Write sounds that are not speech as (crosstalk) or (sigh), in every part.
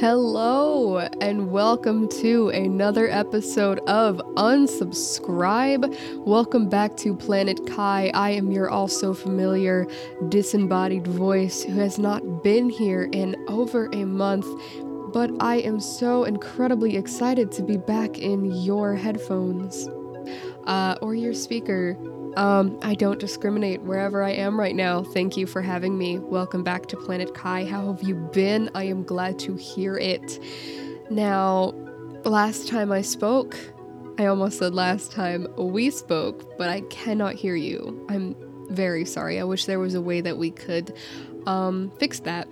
Hello, and welcome to another episode of Unsubscribe. Welcome back to Planet Kai. I am your also familiar disembodied voice who has not been here in over a month, but I am so incredibly excited to be back in your headphones uh, or your speaker. Um, I don't discriminate wherever I am right now. Thank you for having me. Welcome back to Planet Kai. How have you been? I am glad to hear it. Now, last time I spoke, I almost said last time we spoke, but I cannot hear you. I'm very sorry. I wish there was a way that we could um, fix that.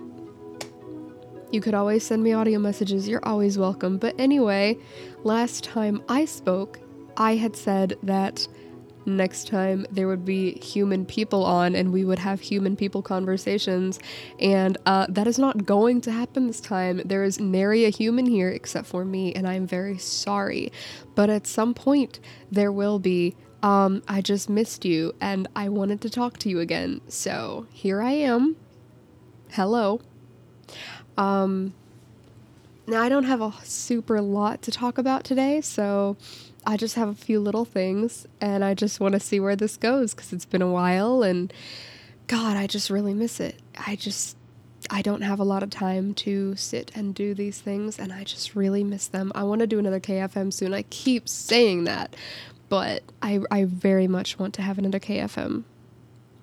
You could always send me audio messages. You're always welcome. But anyway, last time I spoke, I had said that next time there would be human people on and we would have human people conversations. And uh, that is not going to happen this time. There is nary a human here except for me, and I'm very sorry. But at some point, there will be. Um, I just missed you and I wanted to talk to you again. So here I am. Hello. Um, now, I don't have a super lot to talk about today, so I just have a few little things and I just want to see where this goes because it's been a while and God, I just really miss it. I just, I don't have a lot of time to sit and do these things and I just really miss them. I want to do another KFM soon. I keep saying that, but I, I very much want to have another KFM.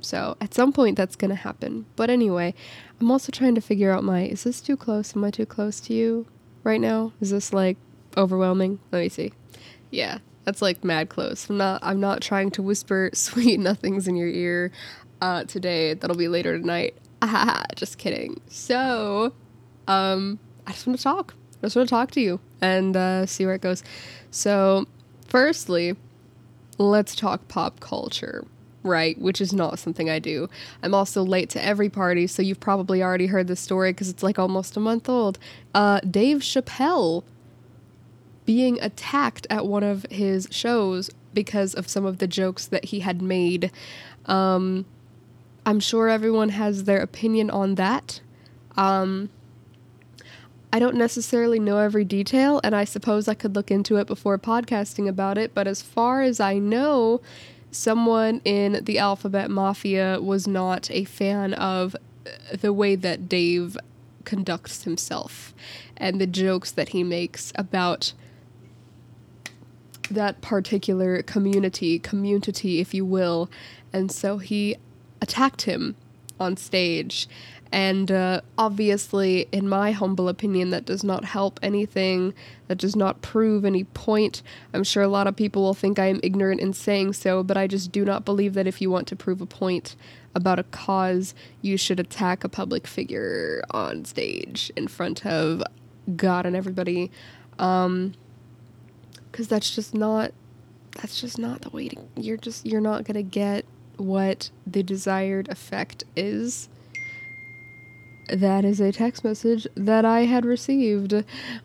So at some point that's going to happen. But anyway, I'm also trying to figure out my is this too close? Am I too close to you right now? Is this like overwhelming? Let me see. Yeah, that's like mad close. I'm not I'm not trying to whisper (laughs) sweet nothings in your ear uh, today. That'll be later tonight. Ah, (laughs) just kidding. So, um, I just want to talk. I just want to talk to you and uh, see where it goes. So, firstly, let's talk pop culture right? Which is not something I do. I'm also late to every party, so you've probably already heard this story because it's like almost a month old. Uh, Dave Chappelle being attacked at one of his shows because of some of the jokes that he had made. Um, I'm sure everyone has their opinion on that. Um, I don't necessarily know every detail, and I suppose I could look into it before podcasting about it, but as far as I know, someone in the Alphabet Mafia was not a fan of the way that Dave conducts himself and the jokes that he makes about that particular community, community, if you will. And so he attacked him on stage. And uh, obviously, in my humble opinion, that does not help anything. That does not prove any point. I'm sure a lot of people will think I am ignorant in saying so, but I just do not believe that if you want to prove a point about a cause, you should attack a public figure on stage in front of God and everybody. Um, because that's just not that's just not the way to you're just you're not gonna get what the desired effect is that is a text message that I had received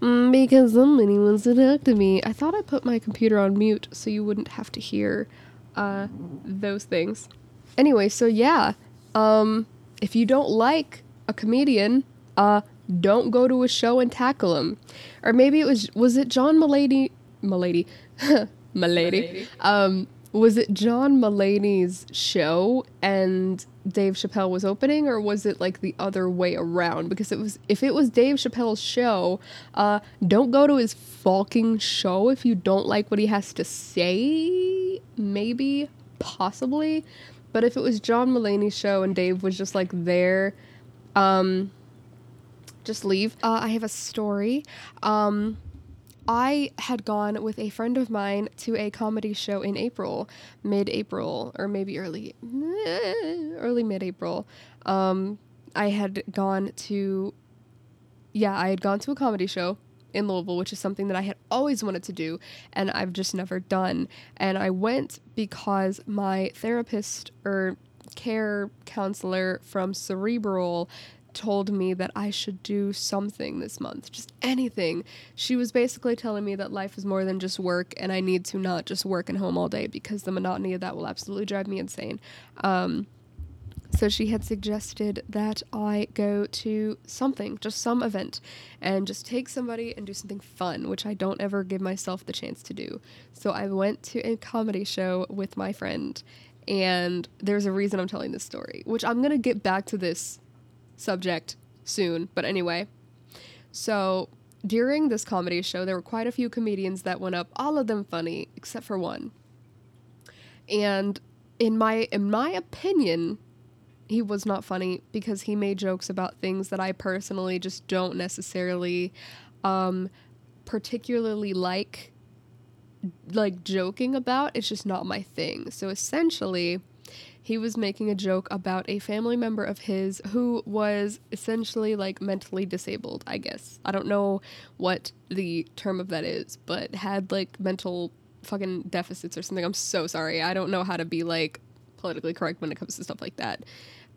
mm, because somebody wants to talk to me. I thought I put my computer on mute so you wouldn't have to hear uh, those things. Anyway, so yeah, um, if you don't like a comedian, uh, don't go to a show and tackle him. Or maybe it was was it John Mulaney Mulaney, (laughs) Mulaney. Um, was it John Mulaney's show and Dave Chappelle was opening, or was it like the other way around? Because it was if it was Dave Chappelle's show, uh, don't go to his fucking show if you don't like what he has to say. Maybe, possibly, but if it was John Mulaney's show and Dave was just like there, um, just leave. Uh, I have a story. Um, I had gone with a friend of mine to a comedy show in April, mid-April, or maybe early, early mid-April. Um, I had gone to, yeah, I had gone to a comedy show in Louisville, which is something that I had always wanted to do and I've just never done. And I went because my therapist or care counselor from Cerebral told me that I should do something this month, just anything. She was basically telling me that life is more than just work and I need to not just work and home all day because the monotony of that will absolutely drive me insane. Um, So she had suggested that I go to something, just some event, and just take somebody and do something fun, which I don't ever give myself the chance to do. So I went to a comedy show with my friend, and there's a reason I'm telling this story, which I'm going to get back to this subject soon. But anyway, so during this comedy show, there were quite a few comedians that went up, all of them funny, except for one. And in my in my opinion, he was not funny because he made jokes about things that I personally just don't necessarily um, particularly like like joking about. It's just not my thing. So essentially, he was making a joke about a family member of his who was essentially like mentally disabled, I guess. I don't know what the term of that is, but had like mental fucking deficits or something. I'm so sorry. I don't know how to be like politically correct when it comes to stuff like that.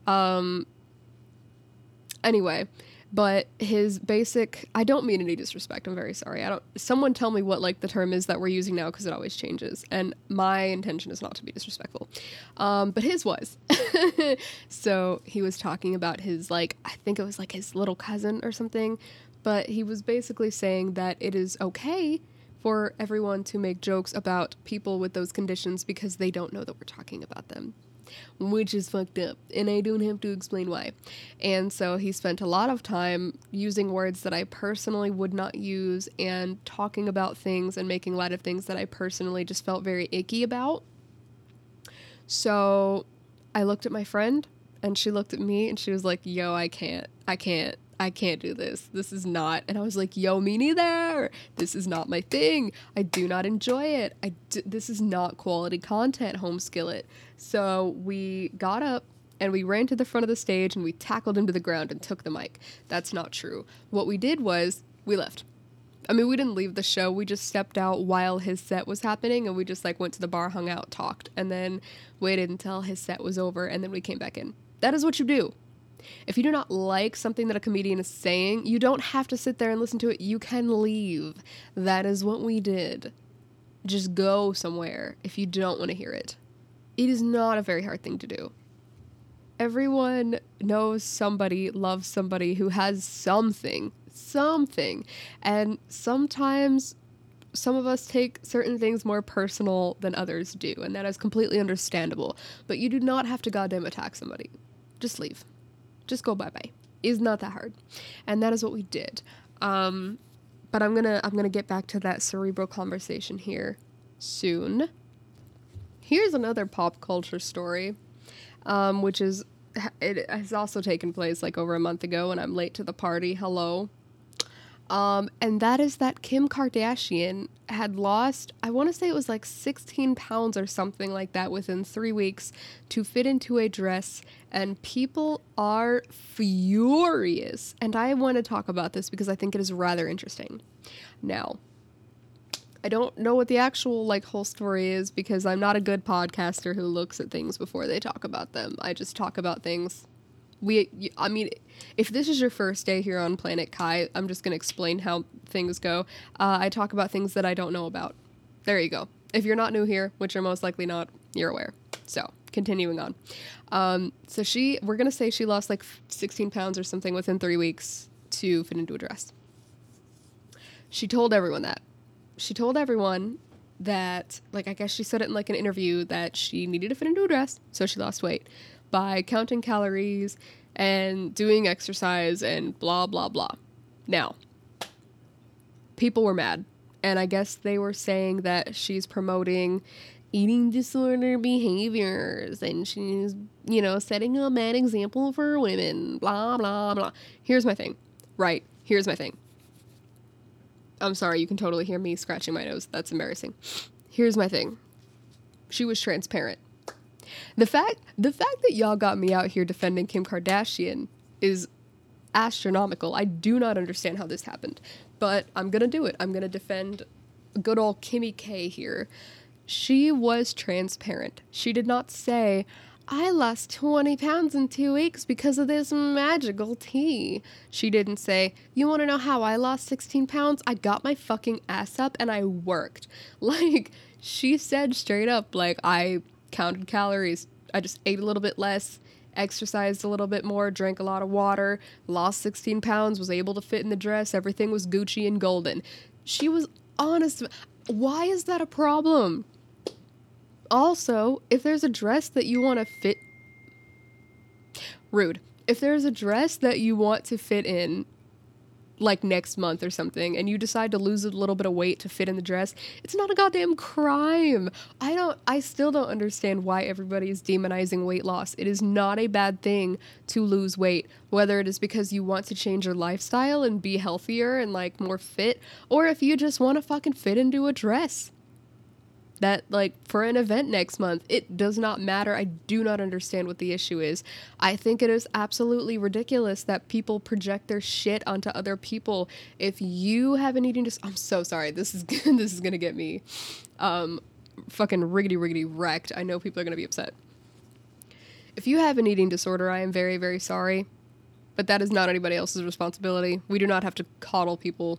Um anyway, but his basic i don't mean any disrespect i'm very sorry. I don't someone tell me what like the term is that we're using now because it always changes and my intention is not to be disrespectful. Um, but his was. (laughs) So he was talking about his like i think it was like his little cousin or something but he was basically saying that it is okay for everyone to make jokes about people with those conditions because they don't know that we're talking about them which is fucked up, and I don't have to explain why. And so he spent a lot of time using words that I personally would not use and talking about things and making light of things that I personally just felt very icky about. So I looked at my friend and she looked at me and she was like, Yo, I can't. I can't. I can't do this. This is not. And I was like, yo, me neither. This is not my thing. I do not enjoy it. I d- this is not quality content, Home Skillet. So we got up and we ran to the front of the stage and we tackled him to the ground and took the mic. That's not true. What we did was we left. I mean, we didn't leave the show. We just stepped out while his set was happening and we just like went to the bar, hung out, talked, and then waited until his set was over and then we came back in. That is what you do. If you do not like something that a comedian is saying, you don't have to sit there and listen to it. You can leave. That is what we did. Just go somewhere if you don't want to hear it. It is not a very hard thing to do. Everyone knows somebody, loves somebody who has something, something. And sometimes some of us take certain things more personal than others do, and that is completely understandable. But you do not have to goddamn attack somebody. Just leave just go bye bye. It's not that hard, and that is what we did. Um, but I'm gonna I'm gonna get back to that cerebral conversation here soon. Here's another pop culture story, um, which is it has also taken place like over a month ago, and I'm late to the party. Hello, um, and that is that Kim Kardashian had lost, I want to say it was like 16 pounds or something like that within three weeks to fit into a dress. And people are furious. And I want to talk about this because I think it is rather interesting. Now, I don't know what the actual like whole story is because I'm not a good podcaster who looks at things before they talk about them. I just talk about things. We i mean if this is your first day here on planet kai i'm just going to explain how things go. Uh, i talk about things that i don't know about. There you go. If you're not new here which you're most likely not you're aware. So continuing on. Um, so she we're going to say she lost like 16 pounds or something within three weeks to fit into a dress. She told everyone that she told everyone that like i guess she said it in like an interview that she needed to fit into a dress so she lost weight by counting calories and doing exercise and blah, blah, blah. Now, people were mad. And I guess they were saying that she's promoting eating disorder behaviors and she's, you know, setting a bad example for women, blah, blah, blah. Here's my thing. Right. Here's my thing. I'm sorry, you can totally hear me scratching my nose. That's embarrassing. Here's my thing. She was transparent. The fact the fact that y'all got me out here defending Kim Kardashian is astronomical. I do not understand how this happened, but I'm going to do it. I'm going to defend good old Kimmy K here. She was transparent. She did not say, I lost 20 pounds in two weeks because of this magical tea. She didn't say, You want to know how I lost 16 pounds? I got my fucking ass up and I worked. (laughs) Like, she said straight up, like, I counted calories. I just ate a little bit less exercised a little bit more, drank a lot of water, lost 16 pounds, was able to fit in the dress, everything was Gucci and golden. She was honest. Why is that a problem? Also, if there's a dress that you want to fit. Rude. If there's a dress that you want to fit in like next month or something and you decide to lose a little bit of weight to fit in the dress, it's not a goddamn crime. I don't I still don't understand why everybody is demonizing weight loss. It is not a bad thing to lose weight, whether it is because you want to change your lifestyle and be healthier and like more fit or if you just want to fucking fit into a dress that like for an event next month it does not matter. I do not understand what the issue is. I think it is absolutely ridiculous that people project their shit onto other people. If you have an eating dis- i'm so sorry. This is (laughs) this is gonna get me um fucking riggedy riggedy wrecked. I know people are gonna be upset. If you have an eating disorder i am very very sorry but that is not anybody else's responsibility. We do not have to coddle people.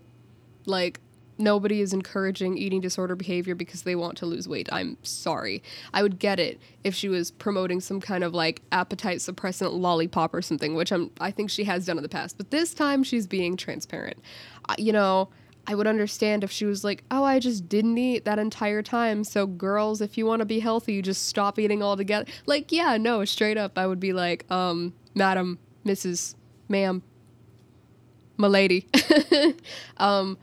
Like nobody is encouraging eating disorder behavior because they want to lose weight. I'm sorry. I would get it if she was promoting some kind of like appetite suppressant lollipop or something, which I'm I think she has done in the past. But this time she's being transparent. Uh, you know, I would understand if she was like, "Oh, I just didn't eat that entire time." So girls, if you want to be healthy, you just stop eating altogether. Like, yeah, no, straight up I would be like, "Um, madam, Mrs. Ma'am, my lady, (laughs) um,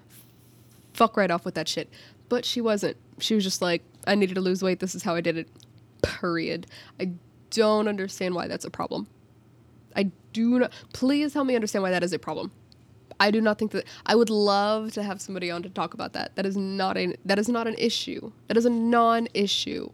fuck right off with that shit. But she wasn't. She was just like, I needed to lose weight. This is how I did it. Period. I don't understand why that's a problem. I do not. Please help me understand why that is a problem. I do not think that I would love to have somebody on to talk about that. That is not a that is not an issue. That is a non-issue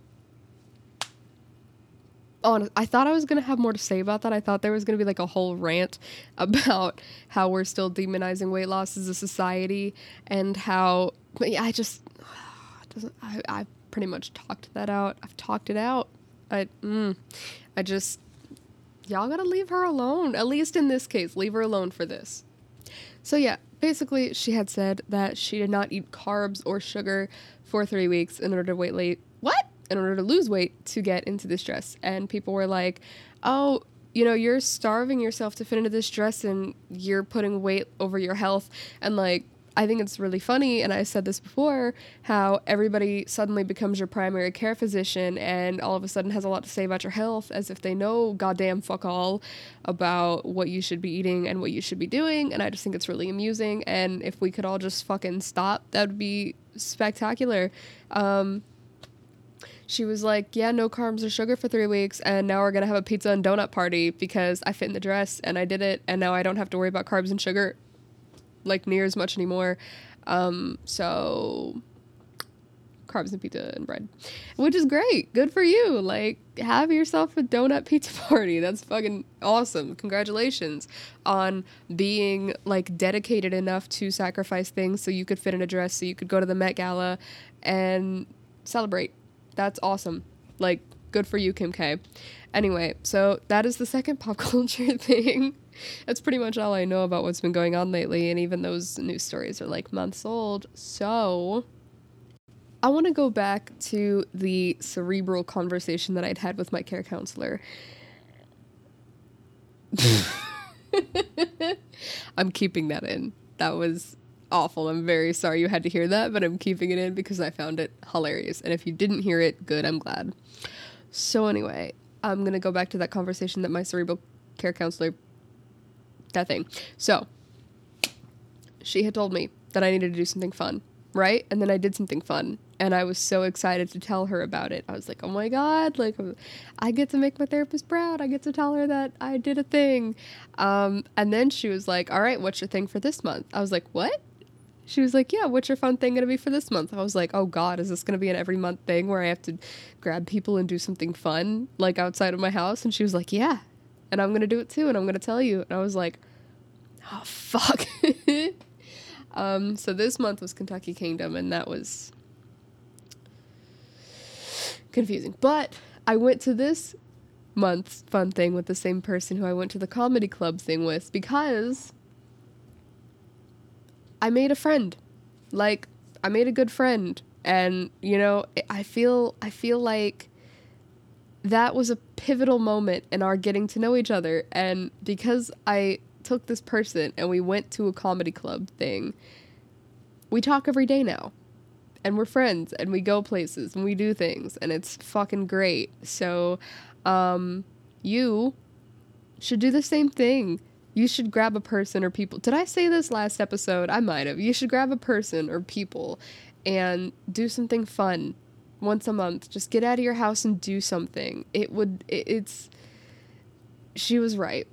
honest, I thought I was gonna have more to say about that. I thought there was gonna be like a whole rant (laughs) about how we're still demonizing weight loss as a society and how. But yeah, I just (sighs) doesn't. I I pretty much talked that out. I've talked it out. I mm, I just y'all gotta leave her alone. At least in this case, leave her alone for this. So yeah, basically, she had said that she did not eat carbs or sugar for three weeks in order to weight late. What? In order to lose weight to get into this dress. And people were like, oh, you know, you're starving yourself to fit into this dress and you're putting weight over your health. And like, I think it's really funny, and I said this before, how everybody suddenly becomes your primary care physician and all of a sudden has a lot to say about your health as if they know goddamn fuck all about what you should be eating and what you should be doing. And I just think it's really amusing. And if we could all just fucking stop, that would be spectacular. Um, she was like, Yeah, no carbs or sugar for three weeks, and now we're gonna have a pizza and donut party because I fit in the dress and I did it, and now I don't have to worry about carbs and sugar like near as much anymore. Um, so carbs and pizza and bread, which is great. Good for you. Like, have yourself a donut pizza (laughs) party. That's fucking awesome. Congratulations on being like dedicated enough to sacrifice things so you could fit in a dress, so you could go to the Met Gala and celebrate that's awesome. Like, good for you, Kim K. Anyway, so that is the second (laughs) pop culture thing. That's pretty much all I know about what's been going on lately, and even those news stories are like months old. So, I want to go back to the cerebral conversation that I'd had with my care counselor. (laughs) (laughs) I'm keeping that in. That was awful. I'm very sorry you had to hear that, but I'm keeping it in because I found it hilarious. And if you didn't hear it, good, I'm glad. So, anyway, I'm going to go back to that conversation that my cerebral care counselor, that thing. So, she had told me that I needed to do something fun, right? And then I did something fun. And I was so excited to tell her about it. I was like, oh my God, like, I get to make my therapist proud. I get to tell her that I did a thing. Um, and then she was like, all right, what's your thing for this month? I was like, what? She was like, Yeah, what's your fun thing going to be for this month? I was like, Oh God, is this going to be an every month thing where I have to grab people and do something fun, like outside of my house? And she was like, Yeah. And I'm going to do it too. And I'm going to tell you. And I was like, Oh, fuck. (laughs) um, so this month was Kentucky Kingdom, and that was confusing. But I went to this month's fun thing with the same person who I went to the comedy club thing with because I made a friend. Like I made a good friend and you know, I feel I feel like that was a pivotal moment in our getting to know each other. And because I took this person and we went to a comedy club thing, we talk every day now. And we're friends and we go places and we do things and it's fucking great. So, um, you should do the same thing. You should grab a person or people. Did I say this last episode? I might have. You should grab a person or people and do something fun once a month. Just get out of your house and do something. It would, it, it's, she was right.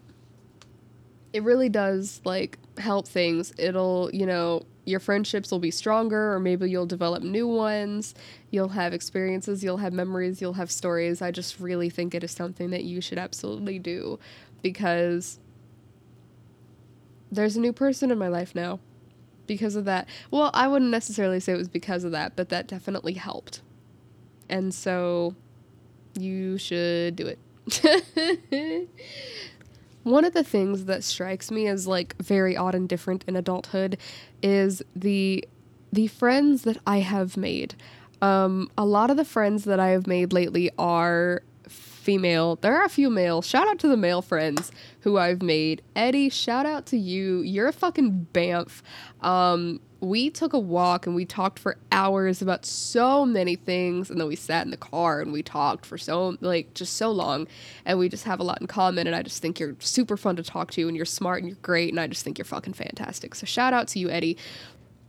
It really does, like, help things. It'll, you know, your friendships will be stronger, or maybe you'll develop new ones. You'll have experiences, you'll have memories, you'll have stories. I just really think it is something that you should absolutely do because there's a new person in my life now because of that. Well, I wouldn't necessarily say it was because of that, but that definitely helped. And so you should do it. (laughs) One of the things that strikes me as like very odd and different in adulthood is the the friends that I have made. Um, a lot of the friends that I have made lately are female. There are a few male. Shout out to the male friends who I've made. Eddie, shout out to you. You're a fucking bamf. Um, we took a walk and we talked for hours about so many things and then we sat in the car and we talked for so like just so long and we just have a lot in common and I just think you're super fun to talk to and you're smart and you're great and I just think you're fucking fantastic. So shout out to you Eddie.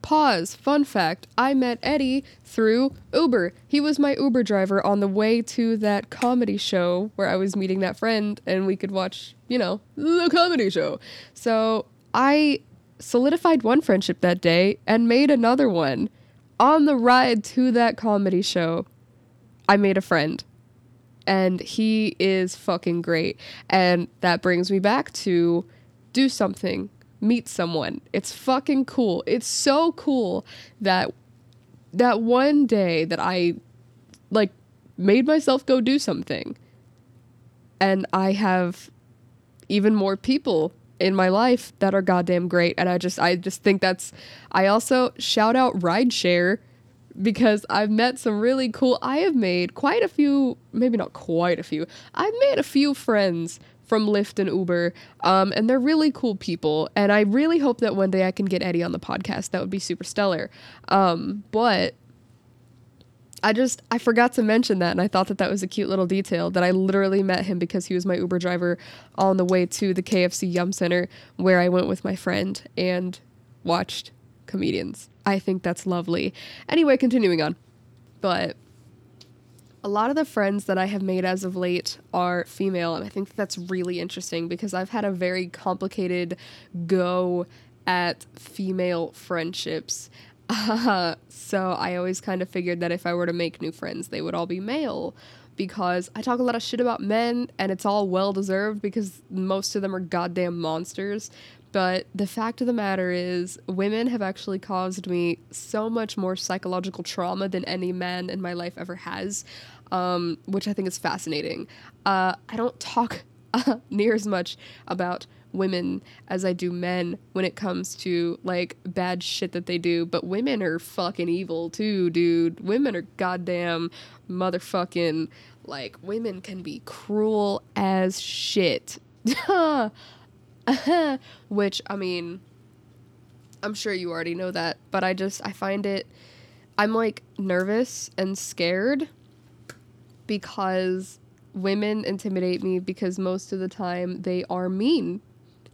Pause. Fun fact I met Eddie through Uber. He was my Uber driver on the way to that comedy show where I was meeting that friend and we could watch, you know, the comedy show. So I solidified one friendship that day and made another one. On the ride to that comedy show, I made a friend. And he is fucking great. And that brings me back to do something, meet someone. It's fucking cool. It's so cool that that one day that I like made myself go do something. And I have even more people in my life that are goddamn great and I just I just think that's I also shout out rideshare because I've met some really cool I have made quite a few maybe not quite a few I've made a few friends from Lyft and Uber um, and they're really cool people and I really hope that one day I can get Eddie on the podcast that would be super stellar um, but I just I forgot to mention that and I thought that that was a cute little detail that I literally met him because he was my Uber driver on the way to the KFC Yum Center where I went with my friend and watched comedians. I think that's lovely. Anyway, continuing on. But a lot of the friends that I have made as of late are female, and I think that's really interesting because I've had a very complicated go at female friendships. Uh, (laughs) so I always kind of figured that if I were to make new friends, they would all be male because I talk a lot of shit about men and it's all well deserved because most of them are goddamn monsters. But the fact of the matter is, women have actually caused me so much more psychological trauma than any man in my life ever has, um, which I think is fascinating. Uh, I don't talk (laughs) uh, near as much about women as I do men when it comes to like bad shit that they do. But women are fucking evil too, dude. Women are goddamn motherfucking like women can be cruel as shit. (laughs) Which I mean I'm sure you already know that, but I just I find it I'm like nervous and scared because women intimidate me because most of the time they are mean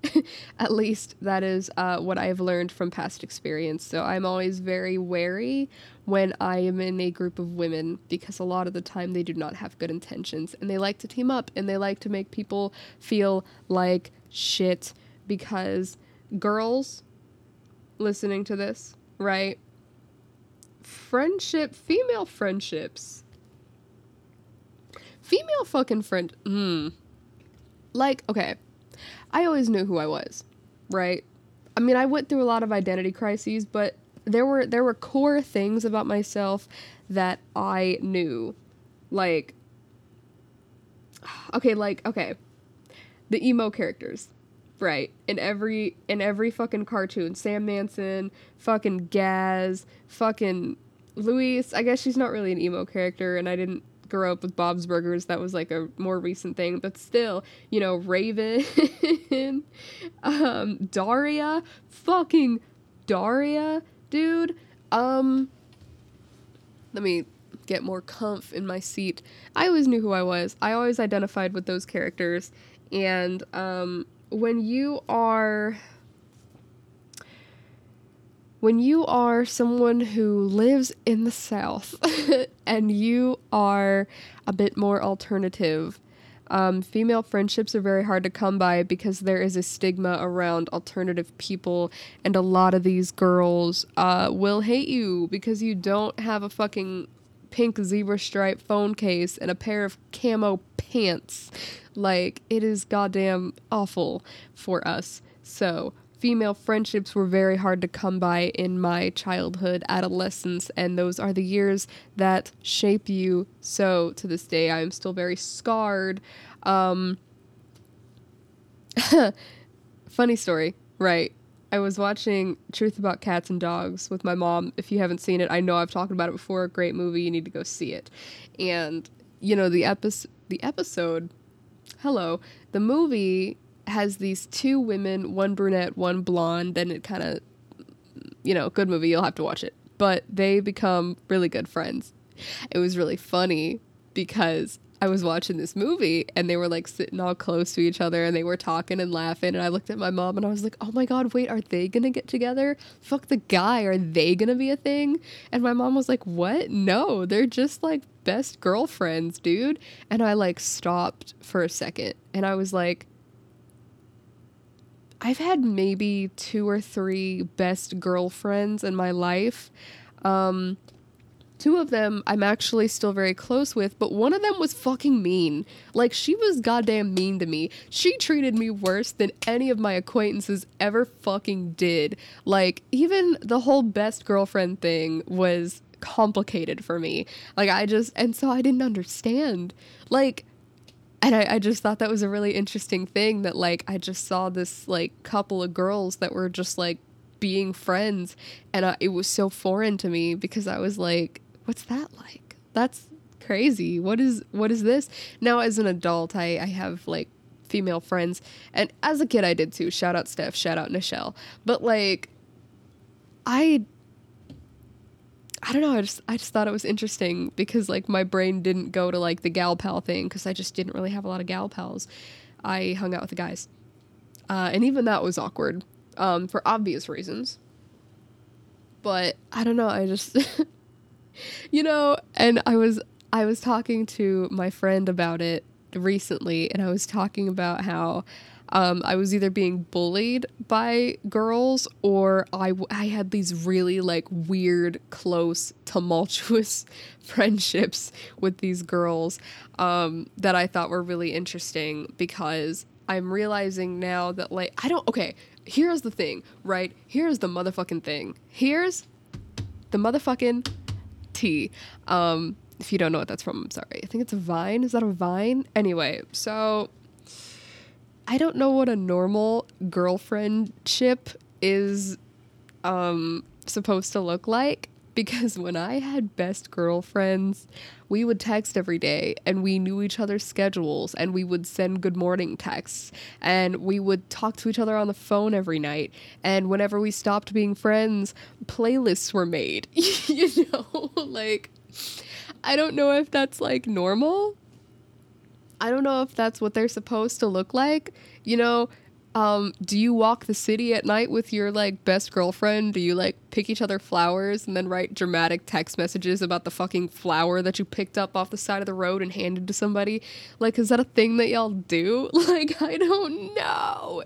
(laughs) At least that is uh, what I've learned from past experience. So I'm always very wary when I am in a group of women because a lot of the time they do not have good intentions and they like to team up and they like to make people feel like shit because girls listening to this, right? Friendship, female friendships. Female fucking friend. Hmm. Like, okay, I always knew who I was, right? I mean, I went through a lot of identity crises, but there were there were core things about myself that I knew. Like (sighs) okay, like okay. The emo characters. Right. In every in every fucking cartoon, Sam Manson, fucking Gaz, fucking Louise, I guess she's not really an emo character and I didn't grow up with Bob's Burgers. That was like a more recent thing, but still, you know, Raven, (laughs) um, Daria, fucking Daria, dude. Um, let me get more comf in my seat. I always knew who I was. I always identified with those characters, and um, when you are when you are someone who lives in the South (laughs) and you are a bit more alternative, um, female friendships are very hard to come by because there is a stigma around alternative people, and a lot of these girls uh, will hate you because you don't have a fucking pink zebra stripe phone case and a pair of camo pants. Like, it is goddamn awful for us. So, female friendships were very hard to come by in my childhood, adolescence, and those are the years that shape you. So to this day, I'm still very scarred. Um, (laughs) funny story, right? I was watching Truth About Cats and Dogs with my mom. If you haven't seen it, I know I've talked about it before. Great movie, you need to go see it. And you know the episode, the episode. Hello, the movie has these two women, one brunette, one blonde, and it kind of, you know, good movie. You'll have to watch it. But they become really good friends. It was really funny because I was watching this movie and they were like sitting all close to each other and they were talking and laughing. And I looked at my mom and I was like, oh my God, wait, are they gonna get together? Fuck the guy. Are they gonna be a thing? And my mom was like, what? No, they're just like best girlfriends, dude. And I like stopped for a second and I was like, I've had maybe two or three best girlfriends in my life. Um, two of them I'm actually still very close with, but one of them was fucking mean. Like, she was goddamn mean to me. She treated me worse than any of my acquaintances ever fucking did. Like, even the whole best girlfriend thing was complicated for me. Like, I just, and so I didn't understand. Like, and I, I just thought that was a really interesting thing that like i just saw this like couple of girls that were just like being friends. And uh, it was so foreign to me because i was like what's that like? That's crazy. What is what is this? Now as an adult i i have like female friends. And as a kid i did too. Shout out steph. Shout out nichelle. But like i I don't know. I just I just thought it was interesting because like my brain didn't go to like the gal pal thing because I just didn't really have a lot of gal pals. I hung out with the guys, uh, and even that was awkward um, for obvious reasons. But I don't know. I just (laughs) you know, and I was I was talking to my friend about it recently, and I was talking about how um, I was either being bullied by girls or I, I had these really like weird, close, tumultuous (laughs) friendships with these girls um, that I thought were really interesting because I'm realizing now that like I don't okay, here's the thing, right? Here's the motherfucking thing. Here's the motherfucking tea. Um if you don't know what that's from, I'm sorry. I think it's a vine. Is that a vine? Anyway, so I don't know what a normal girlfriendship is um, supposed to look like because when I had best girlfriends, we would text every day and we knew each other's schedules and we would send good morning texts and we would talk to each other on the phone every night. And whenever we stopped being friends, playlists were made. (laughs) you know, (laughs) like I don't know if that's like normal I don't know if that's what they're supposed to look like. You know, um, do you walk the city at night with your like best girlfriend? Do you like pick each other flowers and then write dramatic text messages about the fucking flower that you picked up off the side of the road and handed to somebody? Like, is that a thing that y'all do? (laughs) Like, I don't know.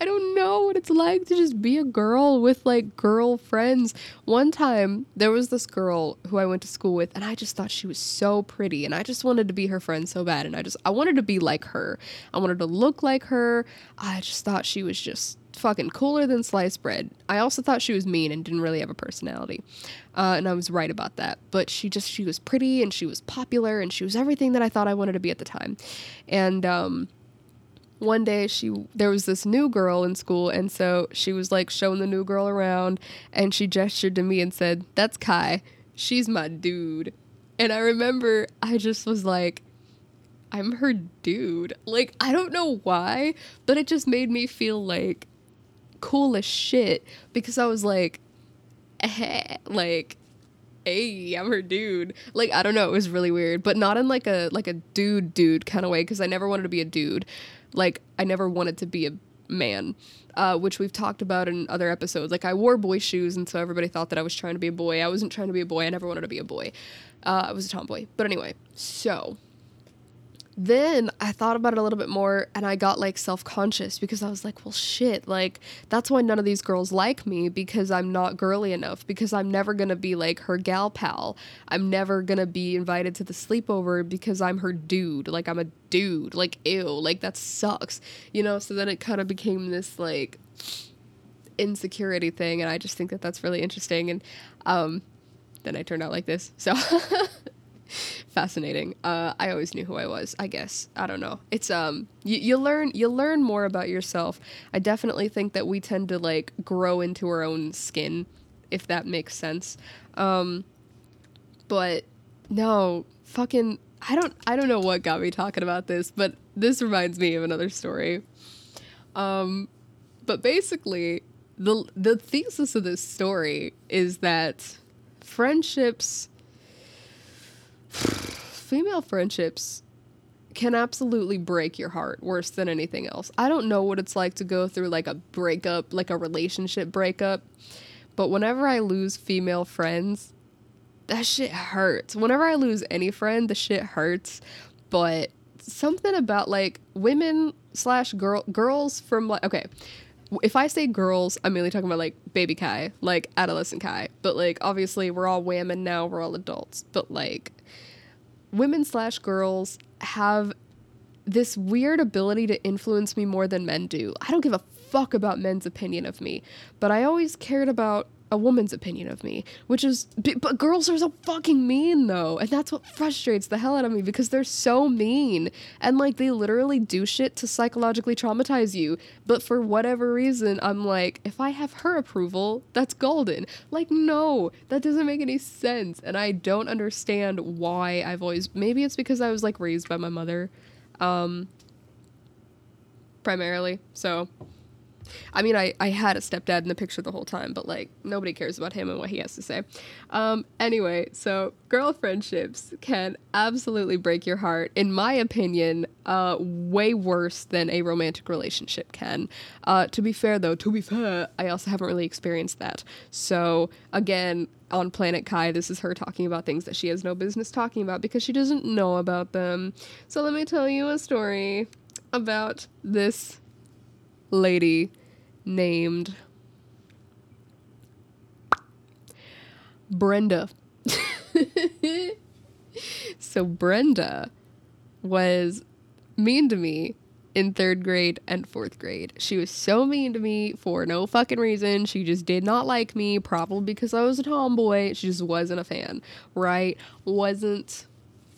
I don't know what it's like to just be a girl with like girl friends. One time, there was this girl who I went to school with, and I just thought she was so pretty, and I just wanted to be her friend so bad, and I just, I wanted to be like her. I wanted to look like her. I just thought she was just fucking cooler than sliced bread. I also thought she was mean and didn't really have a personality. Uh, and I was right about that. But she just, she was pretty and she was popular and she was everything that I thought I wanted to be at the time. And, um, one day she there was this new girl in school and so she was like showing the new girl around and she gestured to me and said that's kai she's my dude And I remember I just was like, I'm her dude. Like, I don't know why, but it just made me feel like cool as shit because I was like, eh, like, hey, I'm her dude. Like, I don't know, it was really weird, but not in like a like a dude dude kind of way because I never wanted to be a dude. Like, I never wanted to be a man. Uh, which we've talked about in other episodes. Like I wore boy shoes, and so everybody thought that I was trying to be a boy. I wasn't trying to be a boy. I never wanted to be a boy. Uh, I was a tomboy. But anyway, so then I thought about it a little bit more and I got like self conscious because I was like, well, shit, like that's why none of these girls like me because I'm not girly enough, because I'm never gonna be like her gal pal. I'm never gonna be invited to the sleepover because I'm her dude. Like, I'm a dude. Like, ew, like that sucks, you know? So then it kind of became this like insecurity thing and I just think that that's really interesting. And um, then I turned out like this. So. (laughs) fascinating. Uh, I always knew who I was. I guess I don't know. It's um you, you learn you learn more about yourself. I definitely think that we tend to like grow into our own skin, if that makes sense. Um, but no, fucking I don't I don't know what got me talking about this, but this reminds me of another story. Um, but basically, the the thesis of this story is that friendships female friendships can absolutely break your heart worse than anything else. I don't know what it's like to go through like a breakup, like a relationship breakup, but whenever I lose female friends, that shit hurts. Whenever I lose any friend, the shit hurts. But something about like women slash girl girls from like okay, if I say girls, I'm mainly talking about like baby Kai, like adolescent Kai. But like obviously we're all women now, we're all adults. But like women slash girls have this weird ability to influence me more than men do. I don't give a fuck about men's opinion of me, but I always cared about a woman's opinion of me, which is, but girls are so fucking mean though. And that's what frustrates the hell out of me because they're so mean. And like they literally do shit to psychologically traumatize you. But for whatever reason, I'm like, if I have her approval, that's golden. Like, no, that doesn't make any sense. And I don't understand why I've always, maybe it's because I was like raised by my mother, um, primarily. So I mean, I, I had a stepdad in the picture the whole time, but like nobody cares about him and what he has to say. Um, anyway, so girl friendships can absolutely break your heart, in my opinion, uh, way worse than a romantic relationship can. Uh, to be fair, though, to be fair, I also haven't really experienced that. So again, on Planet Kai, this is her talking about things that she has no business talking about because she doesn't know about them. So let me tell you a story about this lady named Brenda. (laughs) so Brenda was mean to me in third grade and fourth grade. She was so mean to me for no fucking reason. She just did not like me, probably because I was a tomboy. She just wasn't a fan, right? Wasn't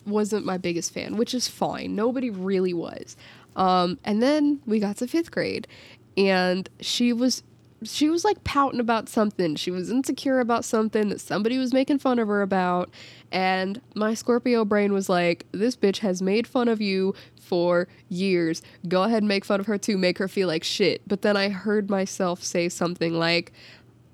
wasn't my biggest fan, which is fine. Nobody really was. Um, and then we got to fifth grade, and she was she was like pouting about something. She was insecure about something that somebody was making fun of her about. And my Scorpio brain was like, this bitch has made fun of you for years. Go ahead and make fun of her too. Make her feel like shit. But then I heard myself say something like,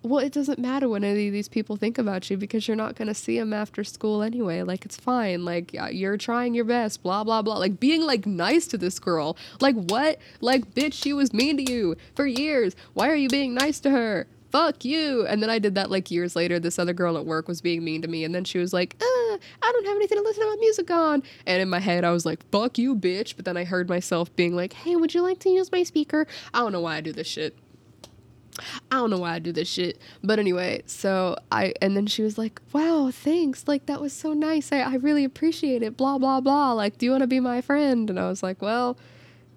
well, it doesn't matter what any of these people think about you because you're not going to see them after school anyway. Like, it's fine. Like, you're trying your best, blah, blah, blah. Like, being like nice to this girl. Like, what? Like, bitch, she was mean to you for years. Why are you being nice to her? Fuck you. And then I did that like years later. This other girl at work was being mean to me. And then she was like, uh, I don't have anything to listen to my music on. And in my head, I was like, fuck you, bitch. But then I heard myself being like, hey, would you like to use my speaker? I don't know why I do this shit. I don't know why I do this shit. But anyway, so I, and then she was like, wow, thanks. Like, that was so nice. I, I really appreciate it. Blah, blah, blah. Like, do you want to be my friend? And I was like, well,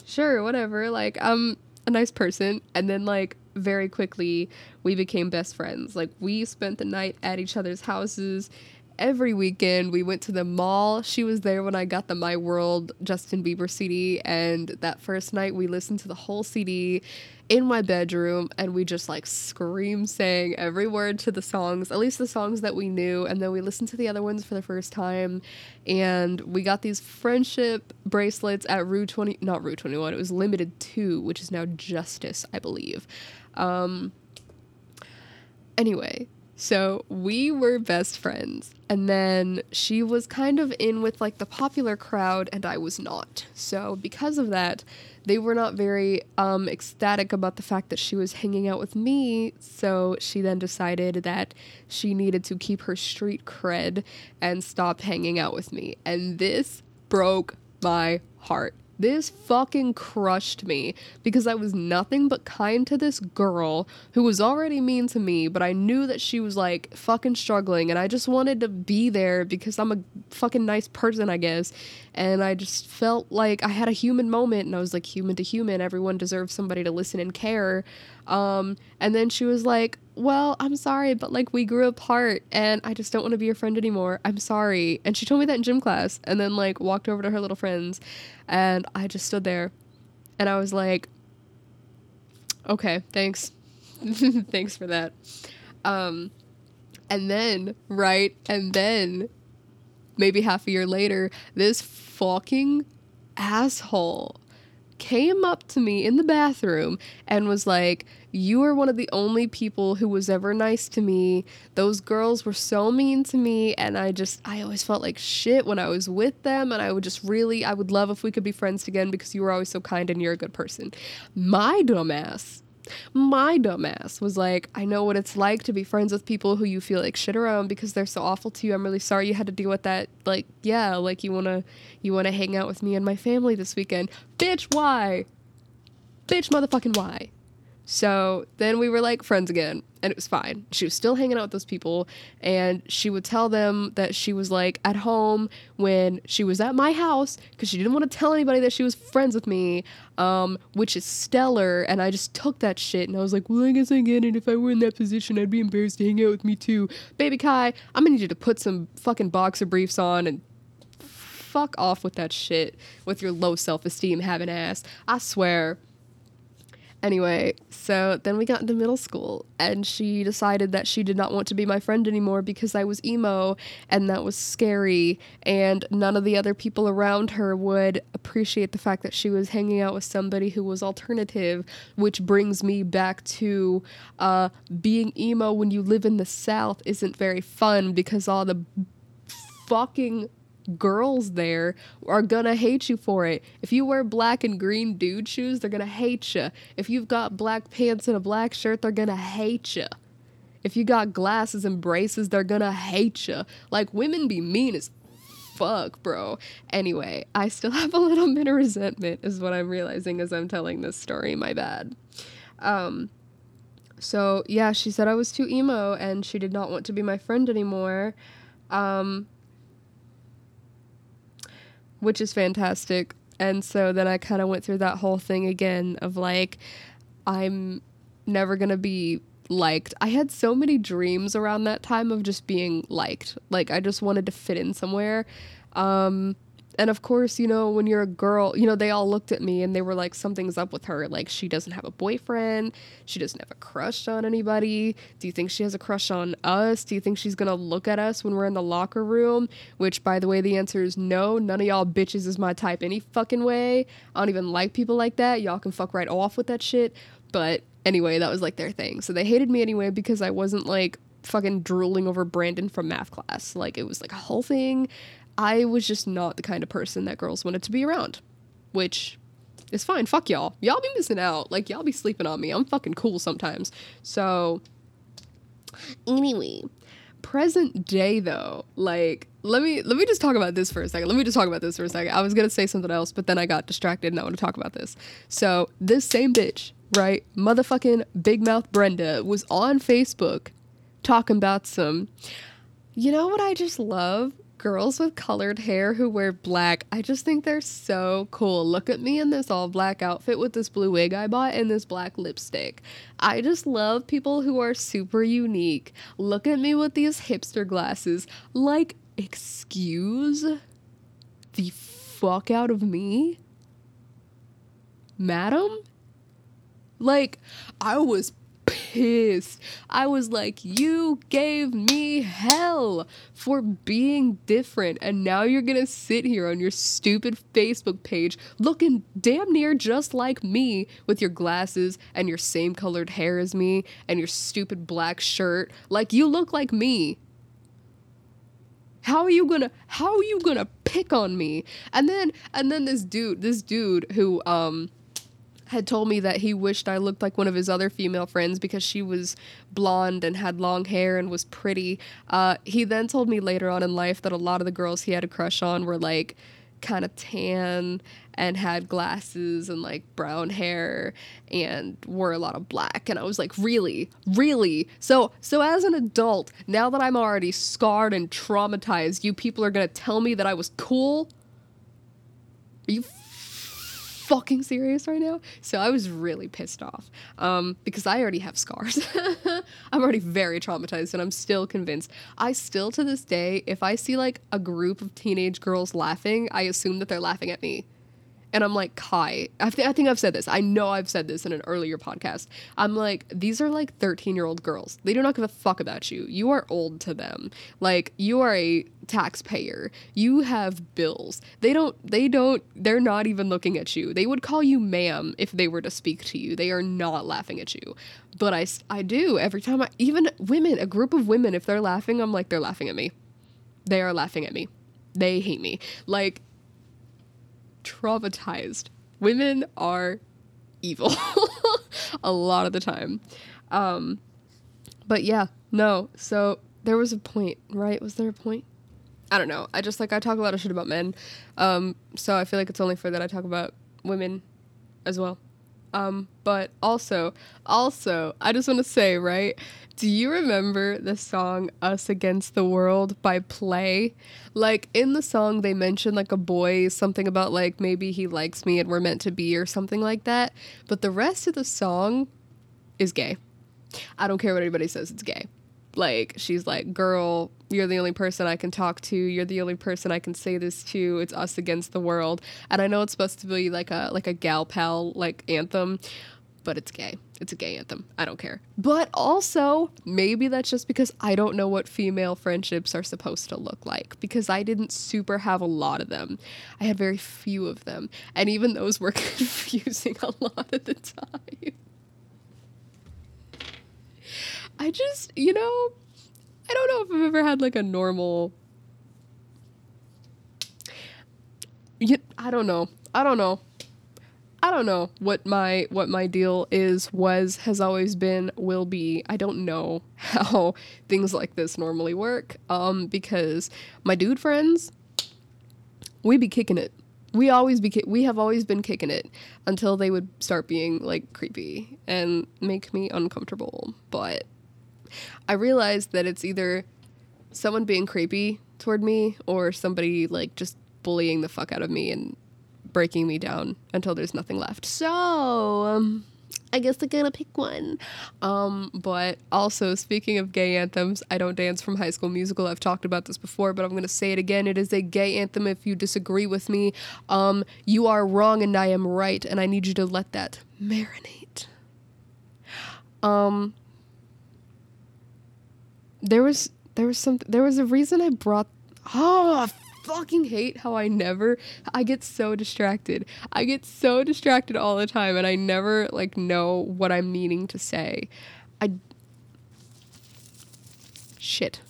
sure, whatever. Like, I'm a nice person. And then, like, very quickly, we became best friends. Like, we spent the night at each other's houses every weekend we went to the mall. She was there when I got the My World Justin Bieber CD, and that first night we listened to the whole CD in my bedroom and we just like scream sang every word to the songs, at least the songs that we knew, and then we listened to the other ones for the first time. And we got these friendship bracelets at Rue 20, not Rue 21, it was Limited Too, which is now Justice, I believe. Um, anyway, so we were best friends. And then she was kind of in with like the popular crowd, and I was not. So because of that, they were not very um, ecstatic about the fact that she was hanging out with me. So she then decided that she needed to keep her street cred and stop hanging out with me. And this broke my heart. This fucking crushed me because I was nothing but kind to this girl who was already mean to me, but I knew that she was like fucking struggling and I just wanted to be there because I'm a fucking nice person, I guess. And I just felt like I had a human moment and I was like, human to human, everyone deserves somebody to listen and care. Um, and then she was like, Well, I'm sorry, but like we grew apart and I just don't want to be your friend anymore. I'm sorry. And she told me that in gym class and then like walked over to her little friends and I just stood there and I was like, Okay, thanks. (laughs) thanks for that. Um, and then, right, and then maybe half a year later, this fucking asshole came up to me in the bathroom and was like, You are one of the only people who was ever nice to me. Those girls were so mean to me. And I just, I always felt like shit when I was with them. And I would just really, I would love if we could be friends again because you were always so kind and you're a good person. My dumbass my dumbass was like, I know what it's like to be friends with people who you feel like shit around because they're so awful to you. I'm really sorry you had to deal with that. Like, yeah, like you wanna you wanna hang out with me and my family this weekend. Bitch, why? Bitch motherfucking why? So then we were like friends again, and it was fine. She was still hanging out with those people, and she would tell them that she was like at home when she was at my house because she didn't want to tell anybody that she was friends with me, um, which is stellar. And I just took that shit and I was like, well, I guess I get it. If I were in that position, I'd be embarrassed to hang out with me too. Baby Kai, I'm gonna need you to put some fucking boxer briefs on and fuck off with that shit with your low self esteem having ass. I swear. Anyway, so then we got into middle school, and she decided that she did not want to be my friend anymore because I was emo, and that was scary, and none of the other people around her would appreciate the fact that she was hanging out with somebody who was alternative, which brings me back to uh, being emo when you live in the South isn't very fun because all the fucking girls there are gonna hate you for it. If you wear black and green dude shoes, they're gonna hate you. If you've got black pants and a black shirt, they're gonna hate you. If you got glasses and braces, they're gonna hate you. Like women be mean as fuck, bro. Anyway, I still (laughs) have a little bit of resentment, is what I'm realizing as I'm telling this story. My bad. Um, so yeah, she said I was too emo and she did not want to be my friend anymore. Um, which is fantastic. And so then I kind of went through that whole thing again of like, I'm never going to be liked. I had so many dreams around that time of just being liked. Like, I just wanted to fit in somewhere. Um, and of course, you know, when you're a girl, you know, they all looked at me and they were like, something's up with her. Like, she doesn't have a boyfriend. She doesn't have a crush on anybody. Do you think she has a crush on us? Do you think she's gonna look at us when we're in the locker room? Which, by the way, the answer is no. None of y'all bitches is my type any fucking way. I don't even like people like that. Y'all can fuck right off with that shit. But anyway, that was like their thing. So they hated me anyway because I wasn't like fucking drooling over Brandon from math class. Like, it was like a whole thing. I was just not the kind of person that girls wanted to be around, which is fine. Fuck y'all. Y'all be missing out. Like, y'all be sleeping on me. I'm fucking cool sometimes. So, anyway, present day though, like, let me let me just talk about this for a second. Let me just talk about this for a second. I was gonna say something else, but then I got distracted and I want to talk about this. So this same bitch, right, motherfucking big mouth Brenda, was on Facebook talking about some. You know what I just love? Girls with colored hair who wear black, I just think they're so cool. Look at me in this all black outfit with this blue wig I bought and this black lipstick. I just love people who are super unique. Look at me with these hipster glasses. Like, excuse the fuck out of me? Madam? Like, I was pissed. I was like, You gave me hell for being different. And now you're gonna sit here on your stupid Facebook page looking damn near just like me with your glasses and your same colored hair as me and your stupid black shirt. Like, you look like me. How are you gonna how are you gonna pick on me? And then and then this dude, this dude who um had told me that he wished I looked like one of his other female friends because she was blonde and had long hair and was pretty. Uh, he then told me later on in life that a lot of the girls he had a crush on were like kind of tan and had glasses and like brown hair and wore a lot of black. And I was like really? Really? So so as an adult now that I'm already scarred and traumatized you people are going to tell me that I was cool? Are you fucking serious right now? So I was really pissed off um, because I already have scars. (laughs) I'm already very traumatized and I'm still convinced. I still, to this day, if I see like a group of teenage girls laughing, I assume that they're laughing at me. And I'm like, Kai, I, th- I think I've said this. I know I've said this in an earlier podcast. I'm like, these are like 13 year old girls. They do not give a fuck about you. You are old to them. Like, you are a taxpayer. You have bills. They don't, they don't, they're not even looking at you. They would call you ma'am if they were to speak to you. They are not laughing at you. But I, I do every time I, even women, a group of women, if they're laughing, I'm like, they're laughing at me. They are laughing at me. They hate me. Like, traumatized. Women are evil (laughs) a lot of the time. Um, but yeah, no. So there was a point, right? Was there a point? I don't know. I just like I talk a lot of shit about men. Um, so I feel like it's only fair that I talk about women as well. Um, but also, also, I just want to say, right? Do you remember the song Us Against the World by Play? Like in the song they mention like a boy, something about like maybe he likes me and we're meant to be or something like that. But the rest of the song is gay. I don't care what anybody says, it's gay. Like she's like, "Girl, you're the only person I can talk to. You're the only person I can say this to. It's us against the world." And I know it's supposed to be like a like a gal pal like anthem, but it's gay. It's a gay anthem. I don't care. But also, maybe that's just because I don't know what female friendships are supposed to look like because I didn't super have a lot of them. I had very few of them, and even those were (laughs) confusing a lot of the time. I just, you know, I don't know if I've ever had like a normal. I don't know. I don't know. I don't know what my what my deal is, was, has always been, will be. I don't know (laughs) how things like this normally work. Um, because my dude friends, we be kicking it. We always be we have always been kicking it until they would start being like creepy and make me uncomfortable. But I realized that it's either someone being creepy toward me or somebody like just bullying the fuck out of me and breaking me down until there's nothing left. So, um, I guess I gotta pick one. Um, but also, speaking of gay anthems, I don't dance from High School Musical. I've talked about this before, but I'm gonna say it again. It is a gay anthem. If you disagree with me, um, you are wrong and I am right, and I need you to let that marinate. Um, there was there was some there was a reason I brought oh fucking hate how I never I get so distracted. I get so distracted all the time and I never like know what I'm meaning to say. I shit.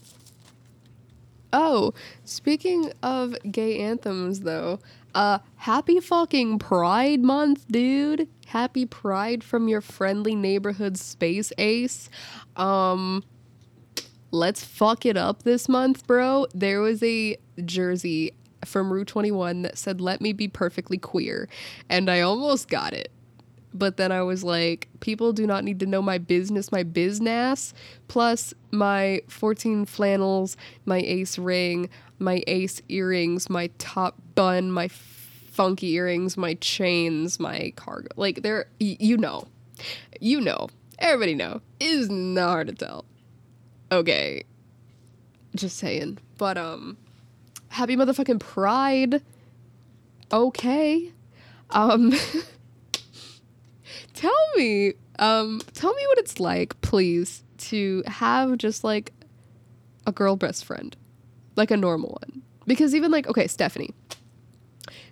Oh, speaking of gay anthems though, uh happy fucking Pride month, dude. Happy Pride from your friendly neighborhood space ace. Um let's fuck it up this month, bro. There was a jersey from Rue 21 that said, Let me be perfectly queer. And I almost got it. but then I was like, people do not need to know my business, my business, plus my 14 flannels, my ace ring, my ace earrings, my top bun, my funky earrings, my chains, my cargo. Like they're y- you know. You know. Everybody know. It is not hard to tell. Okay. Just saying. But um happy motherfucking pride. Okay. Um (laughs) tell me um tell me what it's like please to have just like a girl best friend like a normal one because even like okay stephanie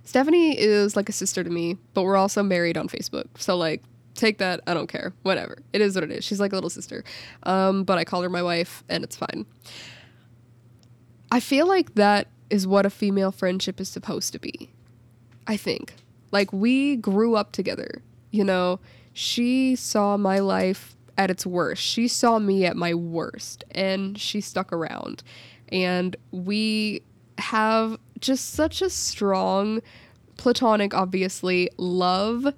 stephanie is like a sister to me but we're also married on facebook so like take that i don't care. Whatever. It is what it is. She's like a little sister. Um but i call her my wife and it's fine. I feel like that is what a female friendship is supposed to be i think. Like we grew up together you know, she saw my life at its worst. She saw me at my worst and she stuck around. And we have just such a strong platonic obviously love